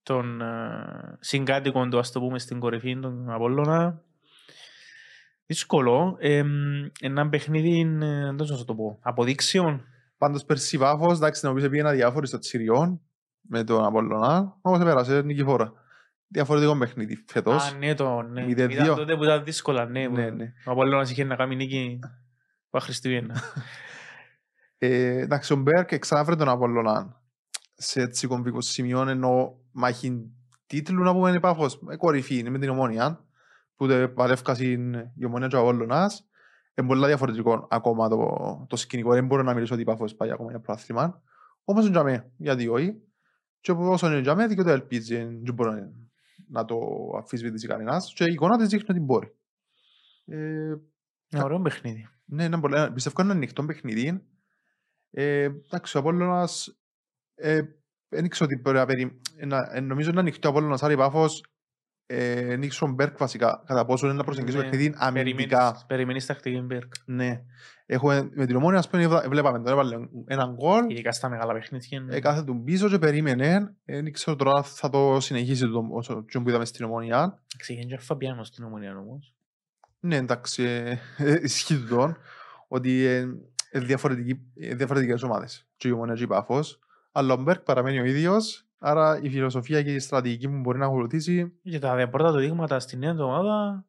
τον ε, συγκάτοικο του, ας το πούμε, στην κορυφή, τον Απόλλωνα. Δύσκολο. Ε, ένα παιχνίδι, ε, δεν ξέρω να το πω, αποδείξεων. Πάντως πέρσι Πάφος, εντάξει, να πεις πήγαινε αδιάφορη στο Τσιριόν με τον Απόλλωνα, όμως επέρασε νικηφόρα. Διαφορετικό παιχνίδι φέτος. Α, ναι, το, ναι. Μηδέν Ήταν δύο. τότε που ήταν δύσκολα, ναι. Ναι, που- ναι. Ο Απόλλωνας είχε να κάνει νίκη που Χριστούγεννα. Ε, εντάξει, ο Μπέρκ ξανάφερε τον Απόλλωνα σε έτσι κομβικό σημείο, ενώ μάχη τίτλου να πούμε είναι Πάφος. Ε, κορυφή είναι με την Ομόνια, που τε παλεύκασαν η Ομόνια και ο Απόλλωνας. Είναι πολύ διαφορετικό ακόμα το, το σκηνικό. Δεν μπορώ να μιλήσω ότι η Πάφος πάει ακόμα για πρόθυμα. Όμως είναι τζαμέ, γιατί όχι. Και όσο είναι τζαμέ, δικαιούται ελπίζει. Δεν μπορεί να- να το αφισβητήσει κανένας. Και η εικόνα της δείχνει ότι μπορεί. Ε, Ένα ωραίο παιχνίδι. ναι, είναι πολύ, πιστεύω είναι ένα ανοιχτό παιχνίδι. Ε, εντάξει, ο Απόλλωνας ε, δεν ήξερα ότι μπορεί να περι... να, ε, νομίζω είναι ανοιχτό ο Απόλλωνας, άρα η Πάφος ε, Νίξον Μπέρκ βασικά, κατά πόσο είναι να προσεγγίσει το Ναι, παιχνίδι αμυντικά. Περιμένεις, περιμένεις τακτική Μπέρκ. Ναι. Έχουμε, με την ομόνια, ας πούμε, είδα- βλέπαμε τον έβαλε έναν γκολ, Ειδικά στα μεγάλα παιχνίδια. ναι. Έκαθε τον πίσω και περίμενε. Δεν ξέρω τώρα αν θα το συνεχίσει το, όσο το που είδαμε στην ομονία. Ξεκίνησε και ο Φαμπιάνος στην ομονία όμως. Ναι, εντάξει, ε, ε, ισχύει του τον ότι ε, ε, διαφορετικοί- ε, διαφορετικές ομάδες. Και η ομονία και η Πάφος. Αλλά ο Μπέρκ παραμένει ο ίδιος. Άρα η φιλοσοφία και η στρατηγική που μπορεί να ακολουθήσει, Και τα δε- πρώτα του δείγματα στην νέα εβδομάδα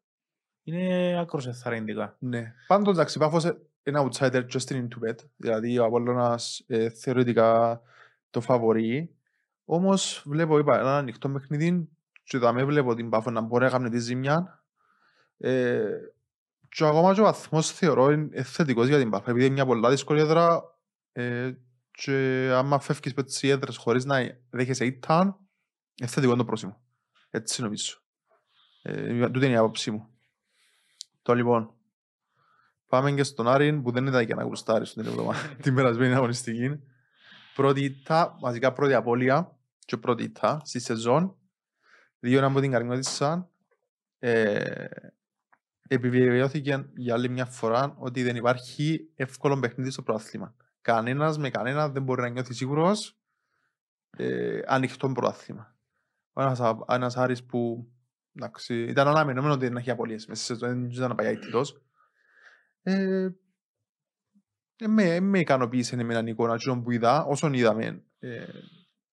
είναι άκρως εθαρρυντικά. ναι. Πάντως, εντάξει, η Πάφος ε, είναι outsider just in into bet. Δηλαδή, ο Απόλλωνας ε, θεωρητικά το φαβορεί. Όμως, βλέπω, είπα, ένα ανοιχτό παιχνίδι και δαμέ βλέπω την Πάφο να μπορεί να κάνει τη ζημιά. Ε, και ακόμα και ο βαθμός θεωρώ είναι θετικός για την Πάφο. Επειδή είναι μια πολλά δύσκολη έδρα ε, και άμα φεύγεις με τις έδρες χωρίς να δέχεσαι ήττα, είναι θετικό το πρόσημο. Έτσι νομίζω. Ε, τούτη είναι η άποψή μου. Το λοιπόν, πάμε και στον Άρην που δεν ήταν για να γουστάρει στην εβδομάδα, την περασμένη αγωνιστική. Πρώτη ήττα, μαζικά πρώτη απώλεια και πρώτη ήττα στη σεζόν. Δύο ένα από την Καρμιώτισσα. Ε, επιβεβαιώθηκε για άλλη μια φορά ότι δεν υπάρχει εύκολο παιχνίδι στο πρωτάθλημα. Κανένας με κανένα δεν μπορεί να νιώθει σίγουρος ε, ανοιχτό πρωτάθλημα. Ο ένας, Α- ένας Άρης που εντάξει, ήταν αναμενόμενο ότι δεν έχει απολύες μέσα σε σεζόν, δεν ήταν να πάει αιτητός. Ε, ε, με, με ικανοποίησε εμένα η εικόνα εκείνων που είδα, όσον είδαμε ε,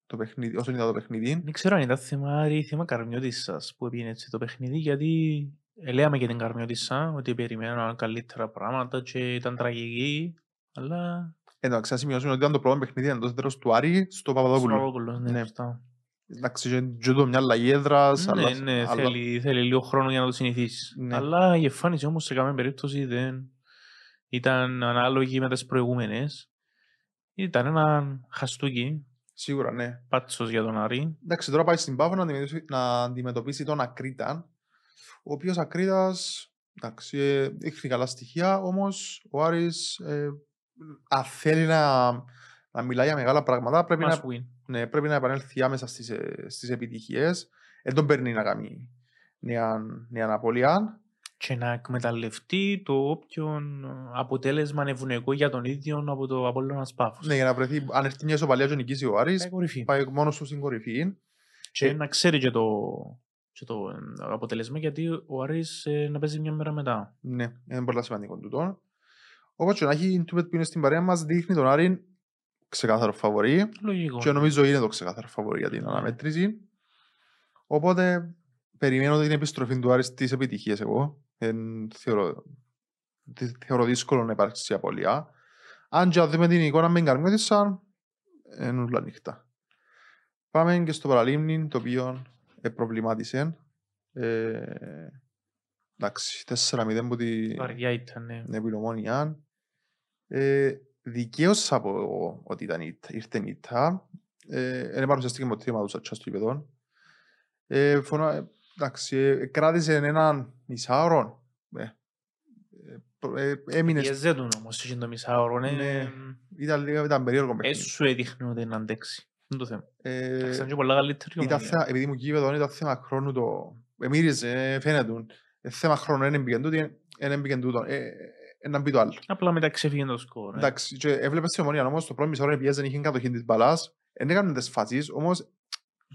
το παιχνίδι, όσον είδα το παιχνίδι. Δεν ξέρω αν ήταν θέμα ή θέμα Καρμιώτισσας που έπινε έτσι το παιχνίδι, γιατί λέμε και την Καρμιώτισσα ότι περιμέναν καλύτερα πράγματα και ήταν τραγική, αλλά Εντάξει, να σημειώσουμε ότι ήταν το πρώτο παιχνίδι εντός έδρας του Άρη στο Παπαδόπουλο. Σοβόπουλο, ναι, Ναι. σωστά. Εντάξει, και- και το μια αλλαγή έδρας, Ναι, αλλά- ναι, αλλά- θέλει, θέλει λίγο χρόνο για να το συνηθίσεις. Ναι. Αλλά η εμφάνιση όμως σε καμία περίπτωση δεν ήταν ανάλογη με τις προηγούμενες. Ήταν ένα χαστούκι, Σίγουρα, ναι. πάτσος για τον Άρη. Εντάξει, τώρα πάει στην Πάφο να αντιμετωπίσει, να αντιμετωπίσει τον Ακρίτα, ο οποίος Ακρίτας, εντάξει, ε, δείχνει καλά στοιχεία, όμως ο Άρης, ε, αν θέλει να, να μιλάει για μεγάλα πράγματα, πρέπει Must να, win. ναι, πρέπει να επανέλθει άμεσα στις, ε, στις επιτυχίες. Δεν τον παίρνει να κάνει νέα, νέα απώλεια. Και να εκμεταλλευτεί το όποιον αποτέλεσμα ευνοϊκό για τον ίδιο από το Απόλλωνας Πάφος. Ναι, για να βρεθεί, αν έρθει μια ισοπαλία και νικήσει ο Άρης, Πάει κορυφή. πάει μόνος του στην κορυφή. Και Ε, να ξέρει και το, και το ε, αποτέλεσμα γιατί ο Άρης ε, να παίζει μια μέρα μετά. Ναι, είναι πολύ σημαντικό τούτο. Όπως και να έχει, η Τούπετ που είναι στην παρέα μας δείχνει τον Άρη ξεκάθαρο φαβορή. Λογικό. Και νομίζω είναι το ξεκάθαρο φαβορή για την Ναι. αναμέτρηση. Οπότε περιμένω την επιστροφή του Άρη στις επιτυχίες εγώ. Εν, θεωρώ, δι- θεωρώ δύσκολο να υπάρξει απώλεια. Αν και αν δούμε την εικόνα με την Καρμιώτισσα, είναι όλα ανοιχτά. Πάμε και στο παραλίμνη, το οποίο ε, προβλημάτισε. Ε, εντάξει, 4-0 που τη Βαριά ήταν. ναι. την επιλομόνια. Ε, δικαίως θα πω ότι ήταν η- ήρθε η ήττα. Ε, δεν παρουσιαστήκε με το τρίμα τους Σατσά στο γήπεδο. Ε, φωνα, εντάξει, ε, κράτησε έναν μισάωρο. Ε, ε, προ- ε, έμεινες, σ- Πιέζε τον όμως είχε το μισάωρο. ναι. Ναι. ήταν, λίγο- ήταν περίεργο παιχνίδι. Έσου έδειχνε ότι είναι αντέξει. Είναι το θέμα. Ε, Εντάξει, ήταν και πολλά καλύτερη η ήταν ομονία. θέμα, επειδή μου γήπεδο ήταν θέμα χρόνου το... Εμύριζε, ε, φαίνεται. Ε, θέμα χρόνου, δεν έμπηκε τούτο, δεν έμπηκε τούτο. Ε, ε, να μπει το άλλο. Απλά μετά ξέφυγε το σκορ. ε. Εντάξει, και έβλεπες την ομονία όμως το πρώτο μισό ώρα πιέζαν, είχε κατοχή της μπαλάς, δεν έκαναν τις φάσεις, όμως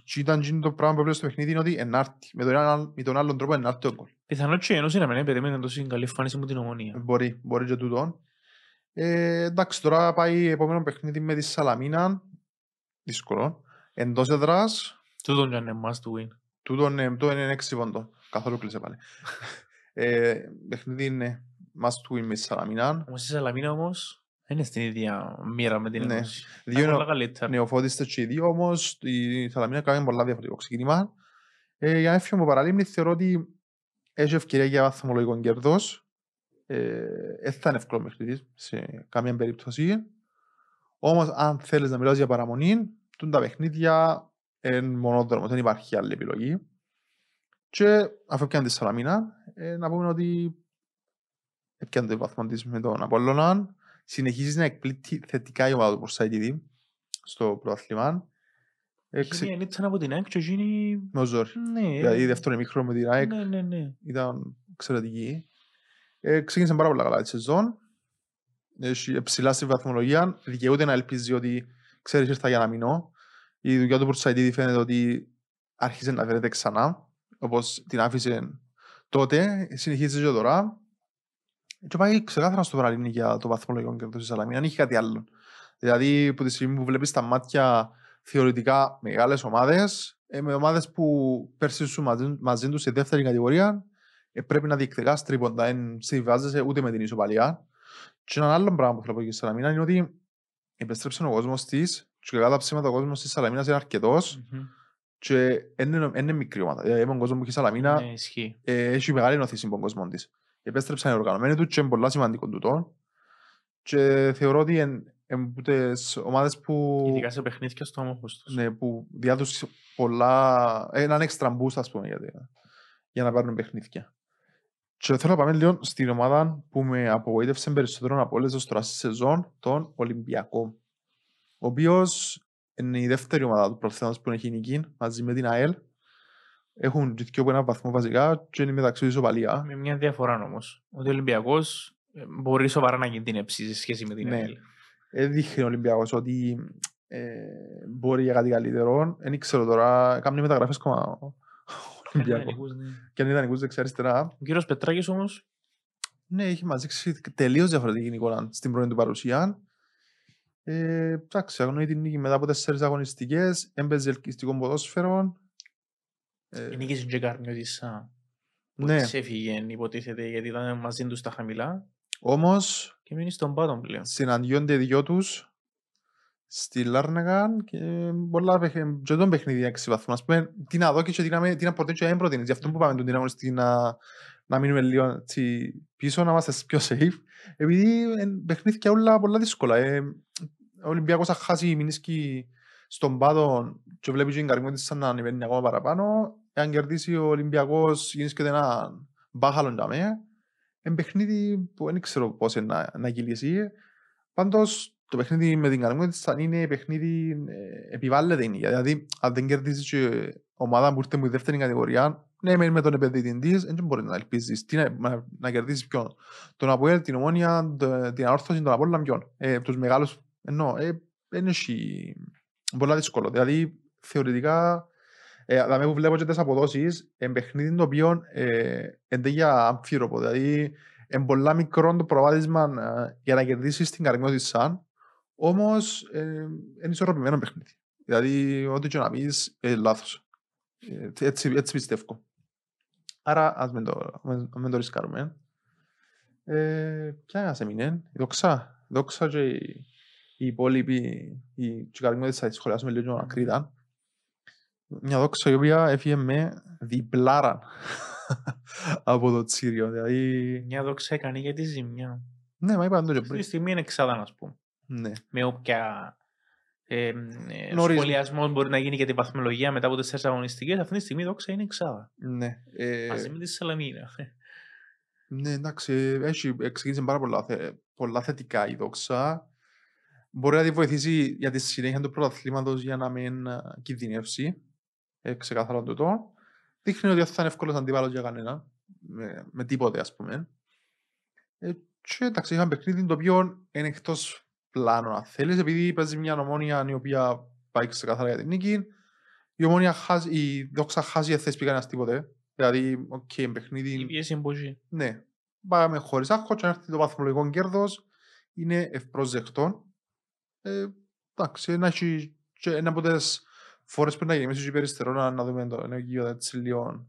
και ήταν και το πράγμα που έβλεπες στο παιχνίδι είναι ότι ενάρτη, με τον, έναν- με τον άλλον τρόπο ενάρτη ο γκολ. Πιθανό και ενός είναι να μην περίμενε τόσο καλή εμφάνιση μου την ομονία. Μπορεί, μπορεί και τούτο. Ε, εντάξει, τώρα πάει επόμενο παιχνίδι με τη Σαλαμίνα, δύσκολο, εντός εδράς, Τούτον και αν είναι must win. τούτο ε, το είναι έξι πόντο, καθόλου κλείσε πάλι. ε, παιχνίδι είναι must win με τη Σαλαμίνα, Όμως η Σαλαμίνα όμως δεν είναι στην ίδια μοίρα με την Ναι. Ένωση. Δύο Είναι είναι- πολλά καλύτερα. νεοφώτιστες και οι δύο, όμως η Σαλαμίνα κάνει πολλά διαφορετικό ξεκίνημα. Ε, για να έφυγε από παραλίμνη, θεωρώ ότι έχει ευκαιρία για βαθμολογικό κέρδος. Ε, δεν θα είναι εύκολο παιχνίδι σε καμία περίπτωση. Όμως, αν θέλεις να μιλάς για παραμονή, τούν τα παιχνίδια είναι μονόδρομος, δεν υπάρχει άλλη επιλογή. Και αφού πιάνε τη Σαλαμίνα, ε, να πούμε ότι έπιανε το βαθμό της με τον Απόλλωνα. Συνεχίζει να εκπλήττει θετικά η ομάδα του Πορσάιτιδη στο πρωτάθλημα. Ε, Είχε ξε- μια νύχτα από την ΑΕΚ και εκείνη... Με ο Ζόρι. Ναι, Δηλαδή δεύτερο μικρό με την ΑΕΚ ναι, ναι, ναι. ήταν εξαιρετική. Ε, ξεκίνησε πάρα πολύ καλά τη σεζόν. Έχει ψηλά στη βαθμολογία. Δικαιούται να ελπίζει ότι ξέρεις ήρθα για να μείνω. Η δουλειά του Πουρτσαϊτίδη φαίνεται ότι άρχισε να φαίνεται ξανά. Όπως την άφησε τότε, συνεχίζει και τώρα. Και πάει ξεκάθαρα στο παραλίμνη για το βαθμολογικό κέρδος της Σαλαμίνα. Δεν έχει κάτι άλλο. Δηλαδή, από τη στιγμή που βλέπεις τα μάτια θεωρητικά μεγάλες ομάδες, ε, με ομάδες που πέρσι σου μαζί, μαζί τους σε δεύτερη κατηγορία, ε, πρέπει να διεκδικάς τρίποντα, δεν συμβιβάζεσαι ούτε με την ισοπαλία. Και ένα άλλο πράγμα που θέλω να πω για τη Σαλαμίνα είναι ότι επέστρεψε ο κόσμος της και κατά τα ψήματα ο κόσμος της Σαλαμίνας είναι αρκετός Μμμ. και δεν είναι, δεν είναι μικρή ομάδα. Δηλαδή, με τον κόσμο που έχει η Σαλαμίνα, Ναι, ισχύει. ε, έχει μεγάλη νοθήση με τον κόσμο της. Επέστρεψαν οι οργανωμένοι τους και είναι πολλά σημαντικό τούτο. Και θεωρώ ότι είναι από τις ομάδες που, Ειδικά σε παιχνίδια στο όμορφος τους. ναι, που διάδουσαν πολλά, έναν έξτρα boost ας πούμε για, για να πάρουν παιχνίδια. Και θέλω να πάμε λίγο στην ομάδα που με απογοήτευσε περισσότερο από όλες ως τώρα στη σεζόν, τον Ολυμπιακό. Ο οποίος είναι η δεύτερη ομάδα του προθέματος που έχει νική μαζί με την ΑΕΛ. Έχουν και από ένα βαθμό βασικά και είναι μεταξύ τους ισοπαλία. Με μια διαφορά όμως. Ότι ο Ολυμπιακός ε, μπορεί σοβαρά να κινδυνεύσει σε σχέση με την Ναι. ΑΕΛ. Ε, δείχνει ο Ολυμπιακός ότι ε, μπορεί για κάτι καλύτερο. Δεν ξέρω τώρα, κάνει μεταγραφές ακόμα ο Ολυμπιακός. Ιδανικούς, ναι. Και αν ήταν νικούς δεξιά-αριστερά, Ο κύριος Πετράκης όμως, ναι, έχει μας δείξει τελείως διαφορετική εικόνα στην πρώτη του παρουσία. Ε, εντάξει, αγνοεί την νίκη μετά από τέσσερις αγωνιστικές, έμπαιζε ελκυστικό ποδόσφαιρο. Ε, η νίκη και Καρνιώτησα που ναι, ξέφυγε υποτίθεται γιατί ήταν μαζί τους στα χαμηλά όμως και μείνει στον πάτο πλέον. συναντιόνται οι δυο τους στη Λάρνεγαν και πολλά παιχνίδια, και τον παιχνίδι έξι βαθμού. Ας πούμε, τι να δω και τι να, με- τι να προτείνω και να μην προτείνεις. Γι' αυτό που πάμε τον την αγωνιστική να, να μείνουμε λίγο έτσι, πίσω, να είμαστε πιο safe. Επειδή είναι παιχνίδια όλα πολλά δύσκολα. Ε, ο Ολυμπιακός θα χάσει μηνίσκει στον πάτο και βλέπεις και την καρμιότητα σαν να ανεβαίνει ακόμα παραπάνω. Εάν κερδίσει ο Ολυμπιακός γίνησκεται ένα μπάχαλο για μέ. Είναι παιχνίδι που δεν ξέρω πώς είναι να, να κυλήσει. Πάντως το παιχνίδι με την καρμιότητα σαν είναι παιχνίδι ε, επιβάλλεται είναι. Δηλαδή αν δεν κερδίσει και ομάδα που ήρθε με τη δεύτερη κατηγορία ναι, μεν με τον επενδυτής της, δεν μπορεί να ελπίζεις. Τι να, να, να κερδίσεις ποιον; Τον Αποέλ, την Ομόνια, το- την Αόρθωση, τον Απόλλωνα ποιον; Ε, τους μεγάλους, εννοώ, ε, δεν έχει πολλά δύσκολο. Δηλαδή, θεωρητικά, ε, δηλαδή που βλέπω και τις αποδόσεις, είναι παιχνίδι το οποίο ε, είναι για αμφίροπο. Δηλαδή, είναι πολλά μικρό το προβάδισμα ε, για να κερδίσεις την καρμιότητα, όμως ε, είναι ισορροπημένο παιχνίδι. Δηλαδή, ό,τι και να πεις, ε, λάθος. Ε, έτσι, έτσι πιστεύω. Άρα, ας μην το, ας μην το ρισκάρουμε. Ε, ποια μας έμεινε, η δόξα. Η δόξα και οι, οι υπόλοιποι, οι τσικαρμιώτες θα τις σχολιάσουμε λίγο Μμμ. ακρίτα. Μια δόξα η οποία έφυγε με διπλάρα από το Τσίριο. Δηλαδή, Μια δόξα έκανε για τη ζημιά. ναι, μα είπαμε το και Αυτή τη πριν. στιγμή είναι εξάδα, ας πούμε. Ναι. Με όποια ε, ε, Γνωρίζουμε. σχολιασμός μπορεί να γίνει για την βαθμολογία μετά από τέσσερις αγωνιστικές, αυτή τη στιγμή η δόξα είναι εξάδα. Ναι. Ε, Μαζί με τη Σαλαμίνα. Ναι, εντάξει, έχει εξηγήσει πάρα πολλά, θε, πολλά θετικά η δόξα. Μπορεί να τη βοηθήσει για τη συνέχεια του πρωταθλήματος για να μην α, κινδυνεύσει. Ε, ξεκάθαρα τούτο. Δείχνει ότι δεν θα είναι εύκολος αντίπαλος για κανένα. Με, με τίποτε, ας πούμε. Ε, και εντάξει, είχαμε παιχνίδι το οποίο είναι εκτός πλάνου, αν θέλεις, επειδή παίζει μια ομόνια η οποία πάει ξεκάθαρα για την νίκη. Η ομόνια χάσει, η δόξα χάσει, δεν θες πει κανένας τίποτε. Δηλαδή, OK, okay, παιχνίδι... Η πίεση είναι πολύ. Ναι. Πάμε χωρίς άγχος και αν έρθει το βαθμολογικό κέρδος είναι ευπρόσδεκτο. Ε, εντάξει, να έχει και ένα από τις φορές που να γεμίσει και περιστερό να, να δούμε το νέο γήπεδο έτσι λίγο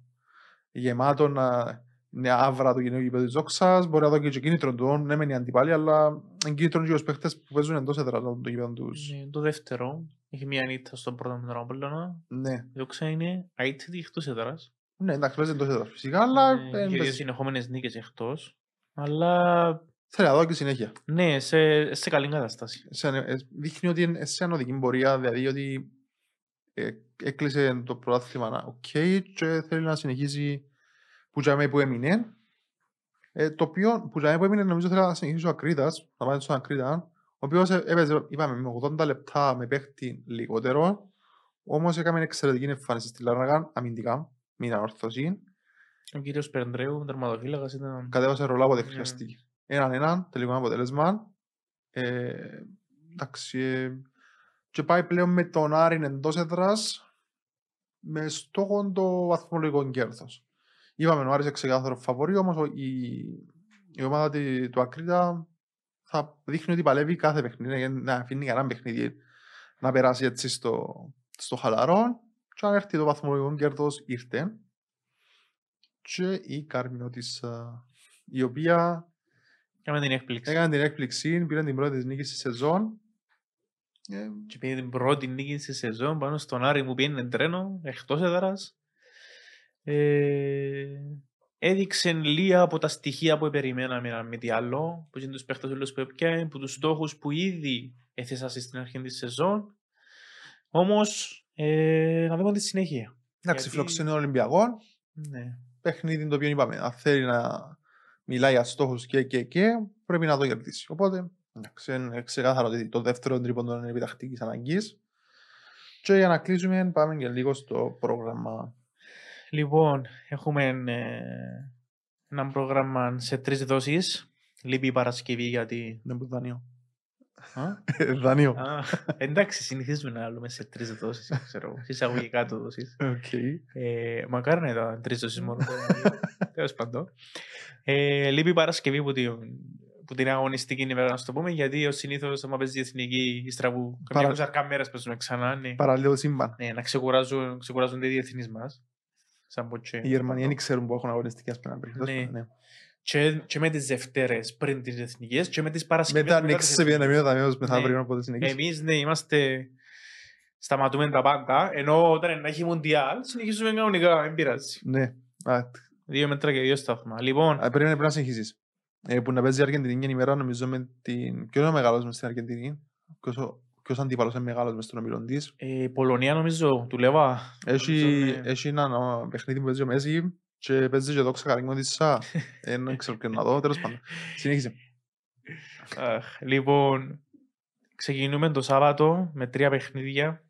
γεμάτο, να είναι άβρα το νέο γήπεδο της Δόξας. Μπορεί να δω και κίνητρο του, ναι μεν οι αντιπάλοι, αλλά είναι κίνητρο και για τους παίχτες που παίζουν εντός έδρας να δουν το γήπεδο τους. Ναι, Το δεύτερο, έχει μια νίκη στον πρώτο με τον Απόλλωνα. Ναι. Η δόξα είναι αήττητη εκτός έδρας. Ναι, εντάξει, παίζει εντός έδρας φυσικά, αλλά Ε, ε, και δύο παίζει. συνεχόμενες νίκες εκτός. Αλλά θέλει να δω και συνέχεια. ναι, σε, σε καλή κατάσταση. σε, ανε- ε, δείχνει ότι είναι σε ανοδική πορεία, δηλαδή ότι ε, έκλεισε το πρωτάθλημα οκ και θέλει να συνεχίσει που τζάμε που έμεινε. Ε, το οποίο που τζάμε που έμεινε νομίζω θέλει να συνεχίσει ο Ακρίτας, να πάει στον Ακρίτα, ο οποίος ε, έπαιζε, είπαμε, με 80 λεπτά με παίχτη λιγότερο, Όμως έκαμε εξαιρετική εμφάνιση στη Λάρνακα, αμυντικά, μην ανόρθωση. Ο κύριος Περντρέου, τερματοφύλακας, ήταν... Κατέβασε ρολά όποτε Ναι. χρειαστεί. Έναν έναν, τελικό αποτέλεσμα. Ε, εντάξει, ε, και πάει πλέον με τον Άρην εντός έδρας με στόχο το βαθμολογικό κέρδος. Είπαμε, ο Άρης είναι ξεκάθαρος φαβορή, όμως ο- η, η ομάδα τη- του Ακρίτα θα δείχνει ότι παλεύει κάθε παιχνίδι, για να αφήνει κανένα παιχνίδι να περάσει έτσι στο, στο χαλαρό και αν έρθει το βαθμολογικό κέρδος ήρθε και η Καρμιώτισσα η οποία Έκαμε την έκπληξη. έκανε την έκπληξη, πήρε την πρώτη της νίκη στη σεζόν ε, Και πήγε την πρώτη νίκη στη σεζόν πάνω στον Άρη που πήγαινε τρένο, εκτός έδρας. Ε, έδειξε λίγα από τα στοιχεία που περιμέναμε να με τι άλλο, που είναι τους παίχτες όλους που έπιανε, που τους στόχους που ήδη έθεσα στην αρχή της σεζόν. Όμως, ε, να δούμε τη συνέχεια. εντάξει, Γιατί- φιλοξενεί τον Ολυμπιακός Ναι. παιχνίδι το οποίο είπαμε, αν θέλει να μιλάει για στόχους και και και πρέπει να το κερδίσει. Οπότε, εντάξει, είναι ξεκάθαρο ότι το δεύτερο τρίποντο είναι επιτακτικής αναγκής. Και για να κλείσουμε πάμε και λίγο στο πρόγραμμα. Λοιπόν, έχουμε ε, ένα πρόγραμμα σε τρεις δόσεις. Λείπει η Παρασκευή γιατί... Δεν που δανείο. Α; Δανείο. Α, εντάξει, συνηθίζουμε να λέμε σε τρεις δόσεις, ξέρω, εγώ, εισαγωγικά το δόσεις. Οκ. Ε, μακάρι να ήταν τρεις δόσεις μόνο. Τέλος πάντων. Ε, λείπει η Παρασκευή που την, που την αγωνιστική ημέρα, να σου το πούμε, γιατί ως συνήθως άμα παίζει η εθνική, ύστερα που καμιά Παρα- κουσαρκά μέρες παίζουμε ξανά, ναι, Παραλληλό σύμπαν. ναι, να ξεκουράζουν, ξεκουράζονται οι διεθνείς μας. Σαν ποτσέ. Οι Γερμανοί δεν ξέρουν που έχουν αγωνιστικές πέναν Ναι. Και, και με τις Δευτέρες πριν τις εθνικές και με τις Παρασκευές Μετά μετά τις ανοίξει σε πιένα εθνικές. μήνα ταμείως μεθαύριο Ναι. οπότε συνεχίσει. Εμείς ναι, είμαστε σταματούμε τα πάντα, ενώ όταν έχει Μουντιάλ συνεχίζουμε κανονικά, δεν πειράζει. Ναι. Α, Δύο μέτρα και δύο σταθμά. Λοιπόν, Α, Πρέπει να συνεχίσεις. Ε, που να παίζει η Αργεντινή μια ημέρα νομίζω με την... Ποιος είναι ο μεγάλος μες στην Αργεντινή; Ποιος, ο- ποιος αντίπαλος είναι μεγάλος μες στον ομιλόν της; ε, η Πολωνία νομίζω, του Λεβά. Έχει, Νομίζω, ναι. έχει ένα νο- παιχνίδι που παίζει ο Μέση και παίζει και δόξα καραγμό της ΣΑ. Ε, Δεν ξέρω ποιο να δω, τέλος πάντων. Συνέχισε. Αχ, λοιπόν, ξεκινούμε το Σάββατο με τρία παιχνίδια.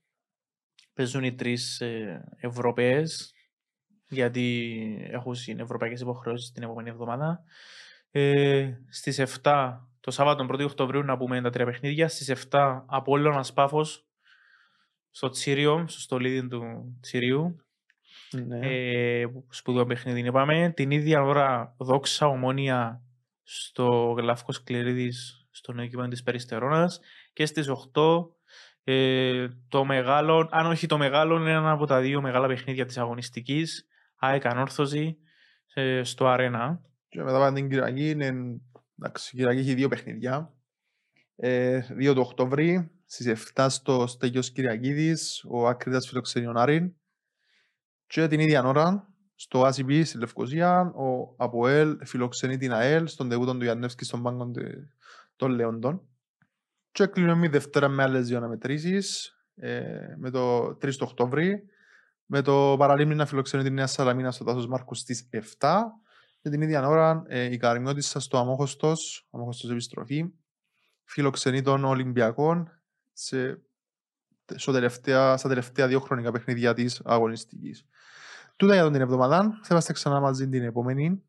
Παίζουν οι τρεις ε, Ευρωπαίες, γιατί έχουν συν ευρωπαϊκές υποχρεώσεις την επόμενη εβδομάδα. Ε, στις 7, το Σάββατο 1η Οκτωβρίου να πούμε τα τρία παιχνίδια. Στις 7 Απόλλωνας Πάφος, στο Τσίριο, στο στολίδι του Τσιρίου. Ναι. Ε, σπουδαίο παιχνίδι είπαμε. Την ίδια ώρα δόξα ομόνια στο Γλαύκος Κληρίδης στο νέο κήπο της Περιστερώνας και στις 8 ε, το μεγάλο, αν όχι το μεγάλο είναι ένα από τα δύο μεγάλα παιχνίδια της αγωνιστικής ΑΕΚ Ανόρθωση ε, στο Αρένα. Και μετά πάμε την Κυριακή. Είναι... Εντάξει, η Κυριακή έχει δύο παιχνίδια. Ε, 2 του Οκτώβρη, στις 7 στο Στέγιος Κυριακίδης, ο Ακρίτας φιλοξενεί τον Άρην. Και την ίδια ώρα, στο ACB στη Λευκοσία, ο Αποέλ φιλοξενεί την ΑΕΛ στον τεγούτον του Ιαννεύσκη στον πάγκο τε- των Λεόντων. Και κλείνουμε η Δευτέρα με άλλες δύο αναμετρήσεις, ε, με το 3 του Οκτώβρη, με το Παραλίμνη να φιλοξενεί την Νέα Σαλαμίνα στο Τάσος Μάρκους στις 7 και την ίδια ώρα ε, η Καρμιώτισσα στο Αμόχωστος, Αμόχωστος επιστροφή, φιλοξενεί τον Ολυμπιακό σε, στο τελευταία, στα τελευταία δύο χρονικά παιχνίδια της αγωνιστικής. Τούτα για τον την εβδομάδα, θα είμαστε ξανά μαζί την επόμενη.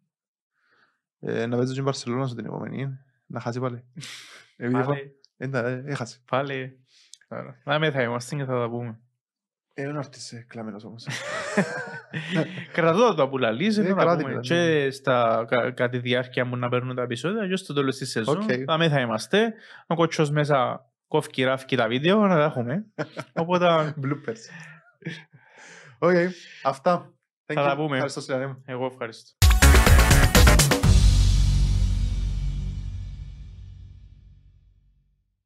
Ε, να παίζει και η Μπαρσελόνα την επόμενη. Να χάσει πάλι. Επειδή Πάλι, ε, ναι, ε, έχασε. πάλι. Να με θα είμαστε και θα τα πούμε. Ε, δεν ήρθες κλαμμένος όμως. Κρατώ το που λαλείς, Ε, ενώ να κράτη πούμε τα, και στα, κα, κατά τη διάρκεια μου να παίρνουν τα επεισόδια και στο τέλος της σεζόν. Οκ. Θα με θα είμαστε. Ο κότσος μέσα κόφκι ράφκι τα βίντεο, να τα έχουμε. Οπότε Bloopers. Οκ, αυτά. Thank Θα τα you. πούμε. Ευχαριστώ, Σιλανέ μου. εγώ ευχαριστώ.